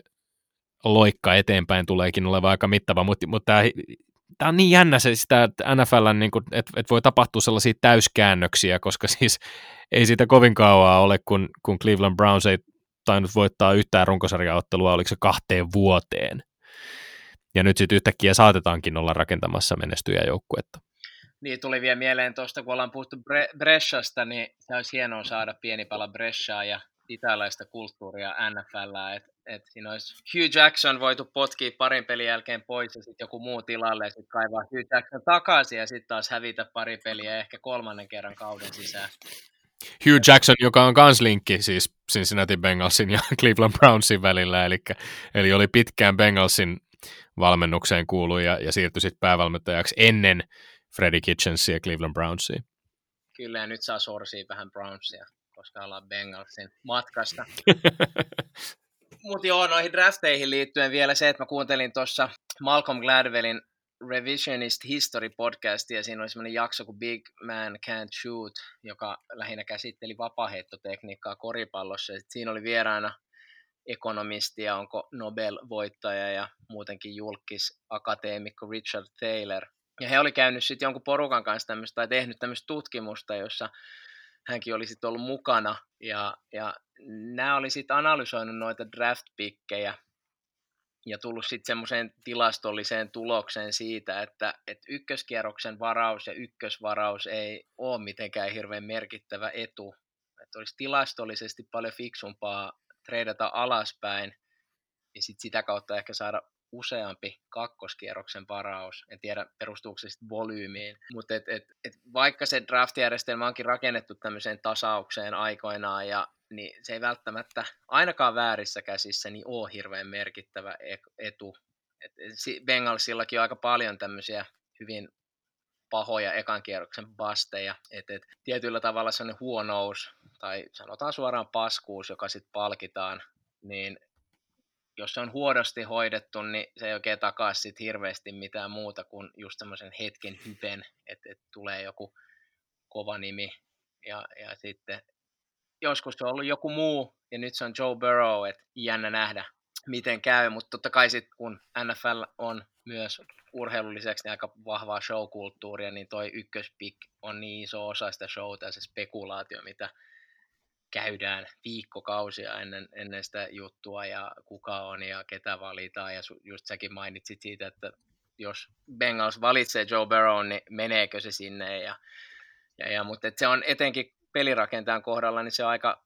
[SPEAKER 2] loikka eteenpäin tuleekin olevan aika mittava, mutta, mutta tämä, tämä on niin jännä se sitä, että NFL, niin kuin, että, että voi tapahtua sellaisia täyskäännöksiä, koska siis ei siitä kovin kauaa ole, kun, kun Cleveland Browns ei tainnut voittaa yhtään runkosarjaottelua, oliko se kahteen vuoteen. Ja nyt sitten yhtäkkiä saatetaankin olla rakentamassa menestyjäjoukkuetta.
[SPEAKER 3] Niin, tuli vielä mieleen tuosta, kun ollaan puhuttu Bre- Breshasta, niin se olisi hienoa saada pieni pala Breshaa ja italaista kulttuuria NFL, että et siinä olisi Hugh Jackson voitu potkia parin pelin jälkeen pois ja sitten joku muu tilalle ja sitten kaivaa Hugh Jackson takaisin ja sitten taas hävitä pari peliä ehkä kolmannen kerran kauden sisään.
[SPEAKER 2] Hugh Jackson, joka on kans linkki siis Cincinnati Bengalsin ja Cleveland Brownsin välillä, eli, eli oli pitkään Bengalsin valmennukseen kuulu ja, ja siirtyi sitten päävalmentajaksi ennen Freddie Kitchensia ja Cleveland Brownsia.
[SPEAKER 3] Kyllä, ja nyt saa sorsia vähän Brownsia, koska ollaan Bengalsin matkasta. Mutta joo, noihin drafteihin liittyen vielä se, että mä kuuntelin tuossa Malcolm Gladwellin Revisionist History podcastia. Siinä oli semmoinen jakso kuin Big Man Can't Shoot, joka lähinnä käsitteli vapaheittotekniikkaa koripallossa. Ja siinä oli vieraana ekonomisti ja onko Nobel-voittaja ja muutenkin julkis akateemikko Richard Taylor. Ja he oli käynyt sitten jonkun porukan kanssa tämmöistä tai tehnyt tämmöistä tutkimusta, jossa hänkin oli sitten ollut mukana. Ja, ja nämä oli sitten analysoinut noita draft-pikkejä ja tullut sitten semmoiseen tilastolliseen tulokseen siitä, että, että ykköskierroksen varaus ja ykkösvaraus ei ole mitenkään hirveän merkittävä etu. Että olisi tilastollisesti paljon fiksumpaa treidata alaspäin ja sit sitä kautta ehkä saada useampi kakkoskierroksen varaus. En tiedä, perustuuko se sitten volyymiin. Mutta et, et, et vaikka se draft-järjestelmä onkin rakennettu tämmöiseen tasaukseen aikoinaan, ja, niin se ei välttämättä ainakaan väärissä käsissä niin ole hirveän merkittävä etu. Et Bengalsillakin on aika paljon tämmöisiä hyvin pahoja ekan kierroksen basteja. Et, et, tietyllä tavalla sellainen huonous, tai sanotaan suoraan paskuus, joka sitten palkitaan, niin jos se on huonosti hoidettu, niin se ei oikein takaa sit hirveästi mitään muuta kuin just semmoisen hetken hypen, että, että tulee joku kova nimi ja, ja sitten joskus se on ollut joku muu ja nyt se on Joe Burrow, että jännä nähdä miten käy, mutta totta kai sitten kun NFL on myös urheilun lisäksi niin aika vahvaa showkulttuuria, niin toi ykköspik on niin iso osa sitä showta ja se spekulaatio, mitä käydään viikkokausia ennen, ennen sitä juttua ja kuka on ja ketä valitaan. Ja just säkin mainitsit siitä, että jos Bengals valitsee Joe Burrow, niin meneekö se sinne. Ja, ja, ja, mutta se on etenkin pelirakentajan kohdalla, niin se on aika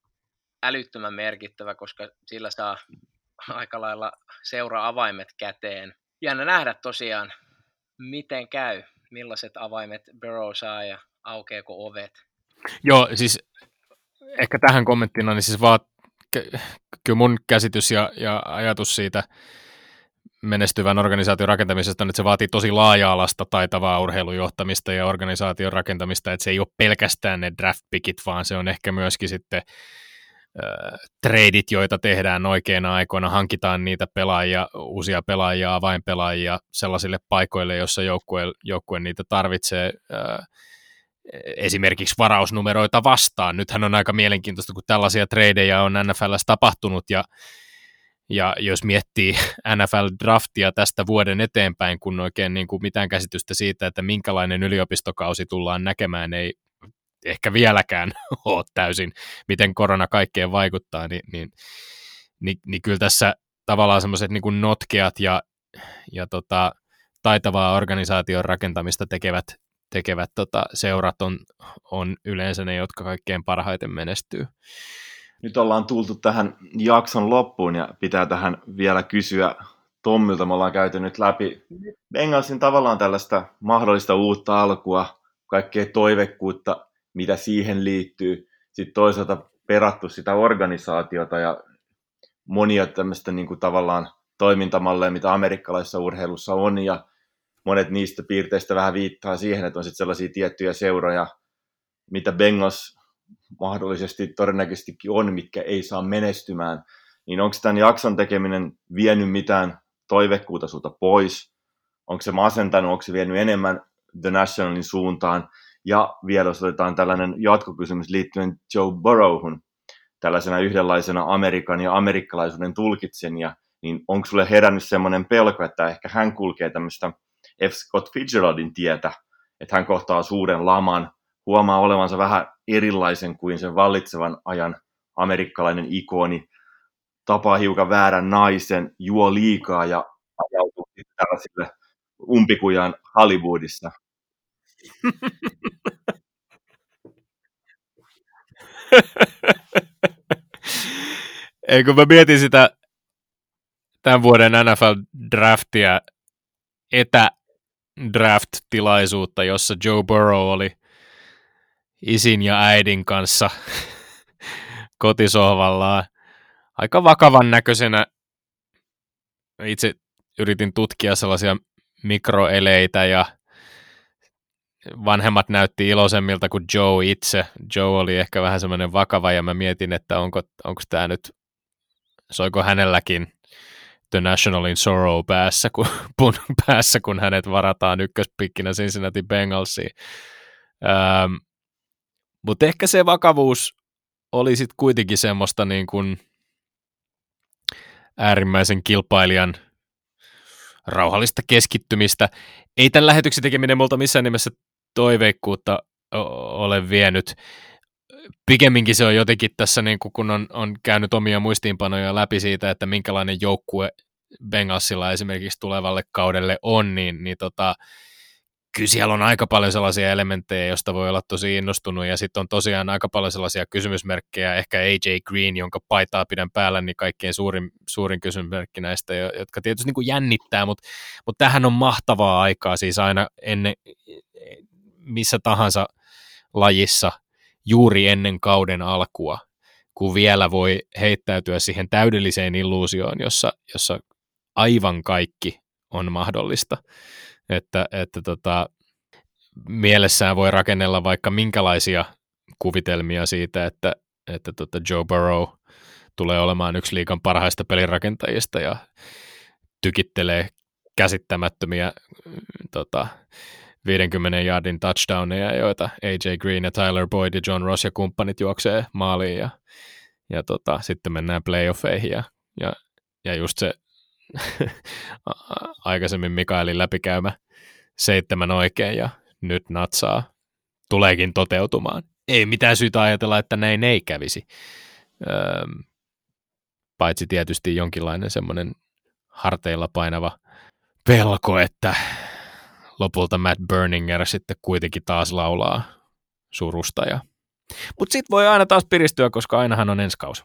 [SPEAKER 3] älyttömän merkittävä, koska sillä saa aika lailla seura-avaimet käteen. Jännä nähdä tosiaan, miten käy, millaiset avaimet Burrow saa ja aukeako ovet.
[SPEAKER 2] Joo, siis ehkä tähän kommenttina, niin siis vaan kyllä mun käsitys ja, ja ajatus siitä menestyvän organisaation rakentamisesta on, että se vaatii tosi laaja-alasta taitavaa urheilujohtamista ja organisaation rakentamista, että se ei ole pelkästään ne draft pickit, vaan se on ehkä myöskin sitten treidit, joita tehdään oikeina aikoina, hankitaan niitä pelaajia, uusia pelaajia, avainpelaajia sellaisille paikoille, jossa joukkue, joukkue niitä tarvitsee. Esimerkiksi varausnumeroita vastaan. Nythän on aika mielenkiintoista, kun tällaisia tradeja on NFLssä tapahtunut ja, ja jos miettii NFL-draftia tästä vuoden eteenpäin, kun oikein niin kuin mitään käsitystä siitä, että minkälainen yliopistokausi tullaan näkemään, ei ehkä vieläkään ole täysin, miten korona kaikkeen vaikuttaa, niin, niin, niin, niin kyllä tässä tavallaan semmoiset niin notkeat ja, ja tota, taitavaa organisaation rakentamista tekevät tekevät tota, seurat on, on yleensä ne, jotka kaikkein parhaiten menestyy.
[SPEAKER 4] Nyt ollaan tultu tähän jakson loppuun ja pitää tähän vielä kysyä Tommilta. Me ollaan käyty nyt läpi Bengalsin tavallaan tällaista mahdollista uutta alkua, kaikkea toivekkuutta, mitä siihen liittyy. Sitten toisaalta perattu sitä organisaatiota ja monia tämmöistä niin kuin tavallaan toimintamalleja, mitä amerikkalaisessa urheilussa on, ja monet niistä piirteistä vähän viittaa siihen, että on sitten sellaisia tiettyjä seuroja, mitä Bengals mahdollisesti todennäköisestikin on, mitkä ei saa menestymään, niin onko tämän jakson tekeminen vienyt mitään toivekkuutta sulta pois? Onko se masentanut, onko se vienyt enemmän The Nationalin suuntaan? Ja vielä jos otetaan tällainen jatkokysymys liittyen Joe Burrowhun, tällaisena yhdenlaisena Amerikan ja amerikkalaisuuden tulkitsen, ja niin onko sulle herännyt semmoinen pelko, että ehkä hän kulkee tämmöistä F. Scott Fitzgeraldin tietä, että hän kohtaa suuren laman, huomaa olevansa vähän erilaisen kuin sen vallitsevan ajan amerikkalainen ikoni, tapaa hiukan väärän naisen, juo liikaa ja ajautuu tällaisille umpikujaan Hollywoodissa.
[SPEAKER 2] Ei kun mä mietin sitä tämän vuoden NFL-draftia etä, draft-tilaisuutta, jossa Joe Burrow oli isin ja äidin kanssa kotisohvallaan aika vakavan näköisenä. Itse yritin tutkia sellaisia mikroeleitä ja vanhemmat näytti iloisemmilta kuin Joe itse. Joe oli ehkä vähän semmoinen vakava ja mä mietin, että onko, onko tämä nyt, soiko hänelläkin The Nationalin Sorrow päässä, kun, pun päässä, kun hänet varataan ykköspikkinä Cincinnati Bengalsiin. Mutta ehkä se vakavuus oli sitten kuitenkin semmoista niin kuin äärimmäisen kilpailijan rauhallista keskittymistä. Ei tämän lähetyksen tekeminen multa missään nimessä toiveikkuutta ole vienyt. Pikemminkin se on jotenkin tässä, niin kun on, on käynyt omia muistiinpanoja läpi siitä, että minkälainen joukkue Bengalsilla esimerkiksi tulevalle kaudelle on, niin, niin tota, kyllä siellä on aika paljon sellaisia elementtejä, joista voi olla tosi innostunut, ja sitten on tosiaan aika paljon sellaisia kysymysmerkkejä, ehkä AJ Green, jonka paitaa pidän päällä, niin kaikkein suurin, suurin kysymysmerkki näistä, jotka tietysti niin kuin jännittää, mutta, mutta tähän on mahtavaa aikaa, siis aina ennen, missä tahansa lajissa, juuri ennen kauden alkua, kun vielä voi heittäytyä siihen täydelliseen illuusioon, jossa, jossa aivan kaikki on mahdollista että, että tota, mielessään voi rakennella vaikka minkälaisia kuvitelmia siitä, että, että tota Joe Burrow tulee olemaan yksi liikan parhaista pelirakentajista ja tykittelee käsittämättömiä tota, 50 yardin touchdowneja, joita AJ Green ja Tyler Boyd ja John Ross ja kumppanit juoksee maaliin ja, ja tota, sitten mennään playoffeihin ja, ja, ja just se aikaisemmin Mikaelin läpikäymä seitsemän oikein ja nyt natsaa tuleekin toteutumaan. Ei mitään syytä ajatella, että näin ei kävisi. Öö, paitsi tietysti jonkinlainen semmoinen harteilla painava pelko, että lopulta Matt Burninger sitten kuitenkin taas laulaa surusta. Ja... Mutta sitten voi aina taas piristyä, koska ainahan on ensi kausi.